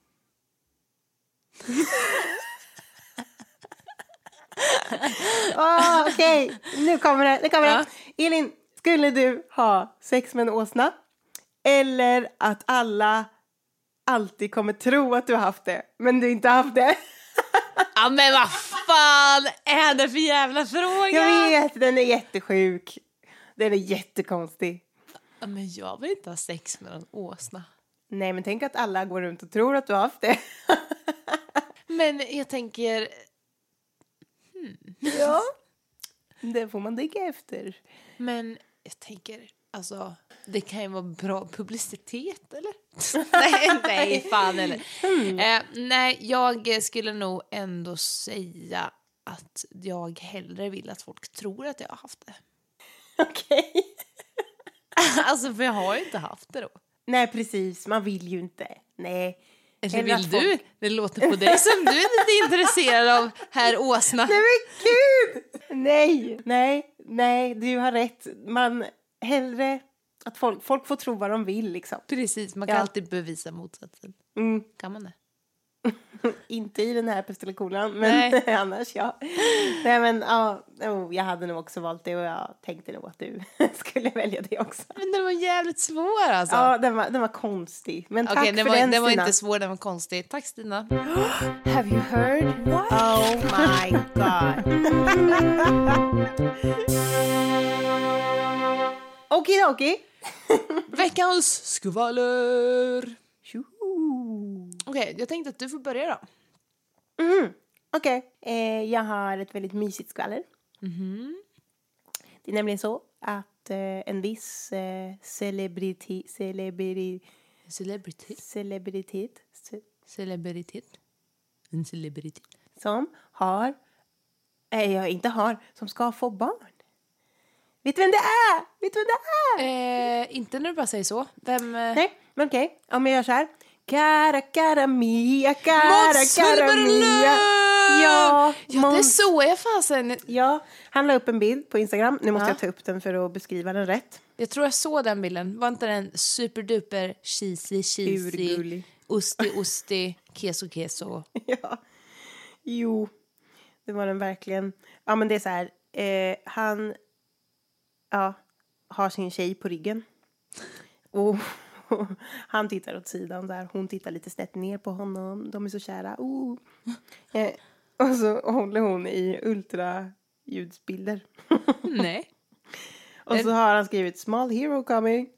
[SPEAKER 2] Åh, *laughs* Okej, nu kommer det. Nu kommer
[SPEAKER 1] Ja.
[SPEAKER 2] det. Elin, skulle du ha sex med en åsna? Eller att alla alltid kommer tro att du har haft det, men du inte haft det?
[SPEAKER 1] Ja men vad fan är det för jävla fråga?
[SPEAKER 2] Jag vet, den är jättesjuk. Den är jättekonstig.
[SPEAKER 1] Men jag vill inte ha sex med en åsna.
[SPEAKER 2] Nej, men tänk att alla går runt och tror att du har haft det. *laughs*
[SPEAKER 1] Men jag tänker,
[SPEAKER 2] ja. *laughs* Det får man tänka efter.
[SPEAKER 1] men jag tänker, alltså det kan ju vara bra publicitet eller? *laughs* nej, nej, fan eller. Eh, nej, jag skulle nog ändå säga att jag hellre vill att folk tror att jag har haft det. *laughs*
[SPEAKER 2] Okej.
[SPEAKER 1] alltså för jag har ju inte haft det då.
[SPEAKER 2] Nej, precis. Man vill ju inte. Nej.
[SPEAKER 1] Eller vill du?
[SPEAKER 2] folk-
[SPEAKER 1] Det låter på dig som du är lite intresserad av herr Åsna.
[SPEAKER 2] Nej, men gud! Nej, nej, nej, du har rätt. Man hellre att folk, folk får tro vad de vill liksom.
[SPEAKER 1] Precis, man kan
[SPEAKER 2] Ja.
[SPEAKER 1] alltid bevisa motsatsen.
[SPEAKER 2] Mm.
[SPEAKER 1] Kan man det? *laughs*
[SPEAKER 2] Inte i den här pest eller kolan, men
[SPEAKER 1] Nej. *laughs*
[SPEAKER 2] annars ja. Nej men ja, oh, jag hade nog också valt det och jag tänkte nog att du *laughs* skulle välja det också.
[SPEAKER 1] Men den var jävligt svår alltså.
[SPEAKER 2] Ja, den var, den var konstig. Men tack
[SPEAKER 1] den
[SPEAKER 2] för
[SPEAKER 1] var,
[SPEAKER 2] den
[SPEAKER 1] den var
[SPEAKER 2] Stina.
[SPEAKER 1] inte svår, den var konstig. Tack Stina. *gasps*
[SPEAKER 2] Have you heard? What? Oh my god. Okidoki.
[SPEAKER 1] Veckans skvaller. Okej, jag tänkte att du får börja då.
[SPEAKER 2] Mm. Okej, eh, jag har ett väldigt mysigt skvaller. Det är nämligen så att eh, en viss eh, celebrity, celebri,
[SPEAKER 1] Celebritet.
[SPEAKER 2] celebritet ce-
[SPEAKER 1] Celebritet. En celebritet.
[SPEAKER 2] som har, nej jag inte har, som ska få barn. Vet du vem det är? Vet du vem det är?
[SPEAKER 1] Eh, inte när du bara säger så. Vem? Eh,
[SPEAKER 2] Nej, men okej. Om jag gör så här. Cara, cara mia, cara, cara mia. Ja,
[SPEAKER 1] Ja, det såg jag fasen.
[SPEAKER 2] Ja, han la upp en bild på Instagram. Nu måste jag ta upp den för att beskriva den rätt.
[SPEAKER 1] Jag tror jag såg den bilden. Var inte den superduper cheesy, cheesy,
[SPEAKER 2] Urgullig.
[SPEAKER 1] osti, osti, keso, keso? *laughs*
[SPEAKER 2] Ja. Jo, det var den verkligen. Ja, men det är så här. Eh, han ja, har sin tjej på ryggen. *laughs* Och *laughs* han tittar åt sidan där. Hon tittar lite snett ner på honom. De är så kära. Oh. *laughs* Eh, och så håller hon i ultraljudsbilder. *laughs*
[SPEAKER 1] Nej.
[SPEAKER 2] Och så har han skrivit small hero coming.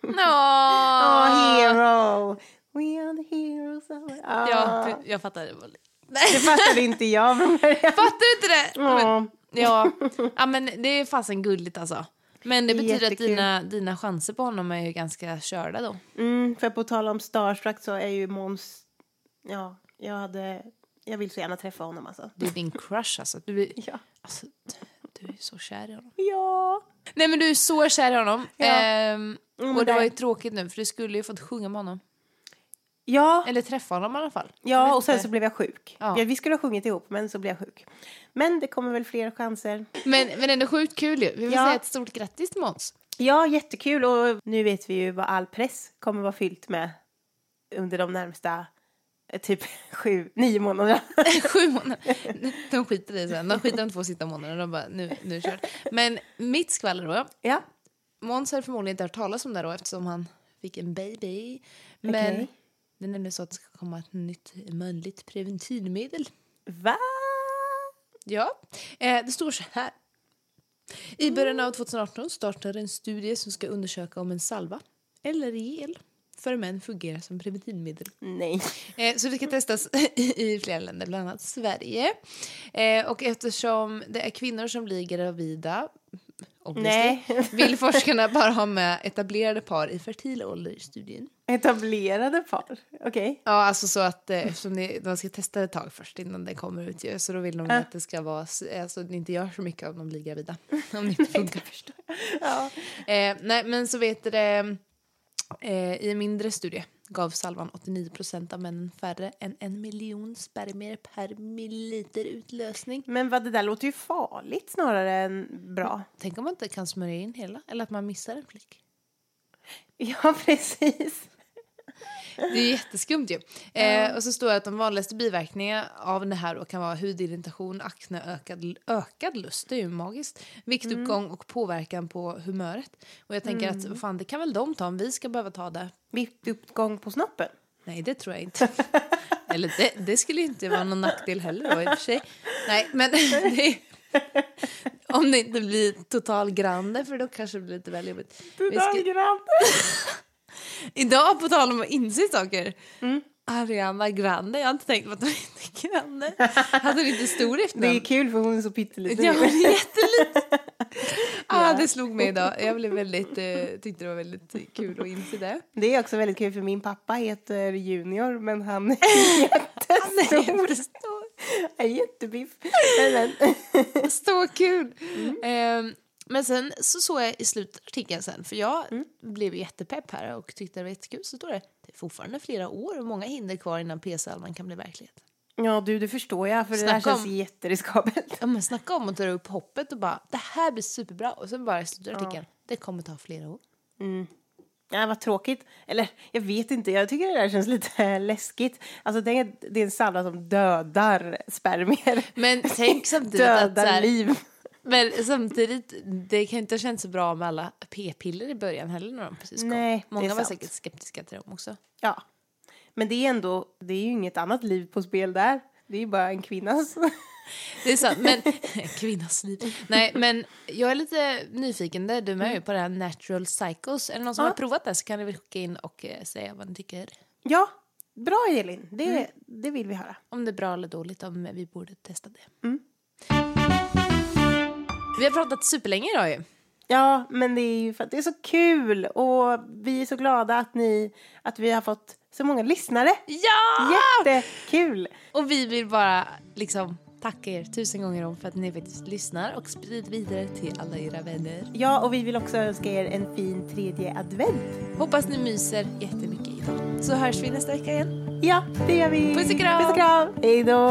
[SPEAKER 1] Nå!
[SPEAKER 2] Oh, hero! We are the heroes of. Ah.
[SPEAKER 1] Ja, jag fattar. Lite-
[SPEAKER 2] Det fattade inte jag från början.
[SPEAKER 1] Fattar inte det? Men,
[SPEAKER 2] Ja.
[SPEAKER 1] ja. ja, men det är fasen gulligt alltså. Men det betyder att
[SPEAKER 2] Jättekul.
[SPEAKER 1] dina, dina chanser på honom är ju ganska körda då.
[SPEAKER 2] Mm, för på tal om Starstruck så är ju Måns... Ja, jag hade... Jag vill så gärna träffa honom alltså.
[SPEAKER 1] Du är din crush alltså. Du är,
[SPEAKER 2] Ja.
[SPEAKER 1] alltså, du är så kär i honom.
[SPEAKER 2] Ja.
[SPEAKER 1] Nej men du är så kär i honom.
[SPEAKER 2] Ja.
[SPEAKER 1] Ehm,
[SPEAKER 2] men
[SPEAKER 1] och det- var ju tråkigt nu för du skulle ju fått sjunga med honom.
[SPEAKER 2] Ja,
[SPEAKER 1] Eller träffa honom i alla fall.
[SPEAKER 2] Ja och sen så blev jag sjuk.
[SPEAKER 1] Ja.
[SPEAKER 2] Vi skulle ha sjungit ihop, men så blev jag sjuk. Men det kommer väl fler chanser.
[SPEAKER 1] Men, men ändå sjukt kul ju. Vi vill
[SPEAKER 2] Ja.
[SPEAKER 1] säga ett stort grattis till Måns.
[SPEAKER 2] Ja, jättekul. Och nu vet vi ju vad all press kommer vara fyllt med under de närmsta eh, typ *laughs* sju, nio månaderna. *laughs*
[SPEAKER 1] Sju månader. De skiter i sen. De skiter de två sista månaderna. De bara, nu, nu kör Men mitt skvaller då.
[SPEAKER 2] ja.
[SPEAKER 1] Måns har förmodligen inte hört talas om det då eftersom han fick en baby. Men
[SPEAKER 2] Okej.
[SPEAKER 1] Det är nämligen så att det ska komma ett nytt manligt preventivmedel.
[SPEAKER 2] Va?
[SPEAKER 1] Ja, eh, det står så här. I början av 2018 startar en studie som ska undersöka om en salva eller gel för män fungerar som preventivmedel.
[SPEAKER 2] Nej.
[SPEAKER 1] Eh, så det ska testas *laughs* i flera länder, bland annat Sverige. Eh, och eftersom det är kvinnor som blir gravida
[SPEAKER 2] Nej. *laughs*
[SPEAKER 1] vill forskarna bara ha med etablerade par i fertil ålder i studien.
[SPEAKER 2] Etablerade par. Okej.
[SPEAKER 1] Ja, alltså så att eh, eftersom det, de ska testa ett tag först innan det kommer ut ju, så då vill de att det ska vara, s- alltså det inte gör så mycket om de blir gravida. *laughs* Om det inte funkar.
[SPEAKER 2] Ja.
[SPEAKER 1] Eh, nej, men så vet du det, eh, i en mindre studie gav salvan 89% av männen färre än en miljon spermier per milliliter utlösning.
[SPEAKER 2] Men vad det där låter ju farligt snarare än bra.
[SPEAKER 1] Tänk om man inte kan smörja in hela, eller att man missar en flick.
[SPEAKER 2] Ja, *laughs* precis.
[SPEAKER 1] Det är jätteskumt ju. Eh, och så står det att de vanligaste biverkningarna av det här då kan vara hudirritation, akne, ökad, ökad lust, det är ju magiskt, viktuppgång och påverkan på humöret. Och jag tänker att vad fan, det kan väl de ta om vi ska behöva ta det.
[SPEAKER 2] Viktuppgång på snoppen.
[SPEAKER 1] Nej, det tror jag inte. *laughs* Eller det, det skulle ju inte vara någon nackdel heller då i och för sig. Nej, men *laughs* det, om det inte blir total grande för då kanske det blir lite väl jobbigt. Vi ska, *laughs* idag på tal om att inse saker. Ariana Grande, jag har inte tänkt på att hon heter Grande. Hade hon inte stor
[SPEAKER 2] Det är
[SPEAKER 1] efternamn?
[SPEAKER 2] kul för hon är så pytteliten.
[SPEAKER 1] Ja, hon är jätteliten. ah, *laughs* det slog mig idag. Jag blev väldigt, eh, tyckte det var väldigt kul att inse det.
[SPEAKER 2] Det är också väldigt kul för min pappa heter Junior men han är *laughs*
[SPEAKER 1] Han är
[SPEAKER 2] jättestor. Han är jättebiff.
[SPEAKER 1] Så kul!
[SPEAKER 2] Mm.
[SPEAKER 1] Ehm, men sen så såg jag i slutet av artikeln sen, för jag
[SPEAKER 2] Mm.
[SPEAKER 1] blev jättepepp här och tyckte det var jättekul, så står det det är fortfarande flera år och många hinder kvar innan PC-salvan kan bli verklighet.
[SPEAKER 2] Ja du, det förstår jag för det där
[SPEAKER 1] Snacka
[SPEAKER 2] känns
[SPEAKER 1] om-
[SPEAKER 2] jätteriskabelt.
[SPEAKER 1] Ja men snacka om att dra upp hoppet och bara det här blir superbra och sen bara i slutet av artikeln det kommer ta flera år.
[SPEAKER 2] Ja, vad tråkigt. Eller jag vet inte, jag tycker det där känns lite *laughs* läskigt. Alltså det är, det är en sallad som dödar spermier.
[SPEAKER 1] Men tänk samtidigt att så
[SPEAKER 2] Dödar liv.
[SPEAKER 1] Men samtidigt, det kan inte ha känts så bra med alla p-piller i början heller när de precis kom.
[SPEAKER 2] Nej,
[SPEAKER 1] Många var
[SPEAKER 2] sant.
[SPEAKER 1] säkert skeptiska till dem också.
[SPEAKER 2] Ja. Men det är ändå, det är ju inget annat liv på spel där. Det är ju bara en kvinnas. *laughs*
[SPEAKER 1] Det är sant, men *laughs* *laughs* kvinnas liv. Nej, men jag är lite nyfiken, där du med ju på det här Natural Cycles. Är det någon som
[SPEAKER 2] Ja.
[SPEAKER 1] har provat det så kan ni väl skicka in och eh, säga vad ni tycker.
[SPEAKER 2] Ja, bra Elin. Det,
[SPEAKER 1] Mm.
[SPEAKER 2] det vill vi höra.
[SPEAKER 1] Om det är bra eller dåligt, om vi borde testa det.
[SPEAKER 2] Mm.
[SPEAKER 1] Vi har pratat superlänge idag ju.
[SPEAKER 2] Ja, men det är ju för att det är så kul och vi är så glada att ni, att vi har fått så många lyssnare.
[SPEAKER 1] Ja!
[SPEAKER 2] Jättekul!
[SPEAKER 1] Och vi vill bara liksom tacka er tusen gånger om för att ni faktiskt lyssnar och sprider vidare till alla era vänner.
[SPEAKER 2] Ja, och vi vill också önska er en fin tredje advent.
[SPEAKER 1] Hoppas ni myser jättemycket idag. Så hörs vi nästa vecka igen.
[SPEAKER 2] Ja, det gör vi.
[SPEAKER 1] Puss och kram.
[SPEAKER 2] Puss och kram. Hej då!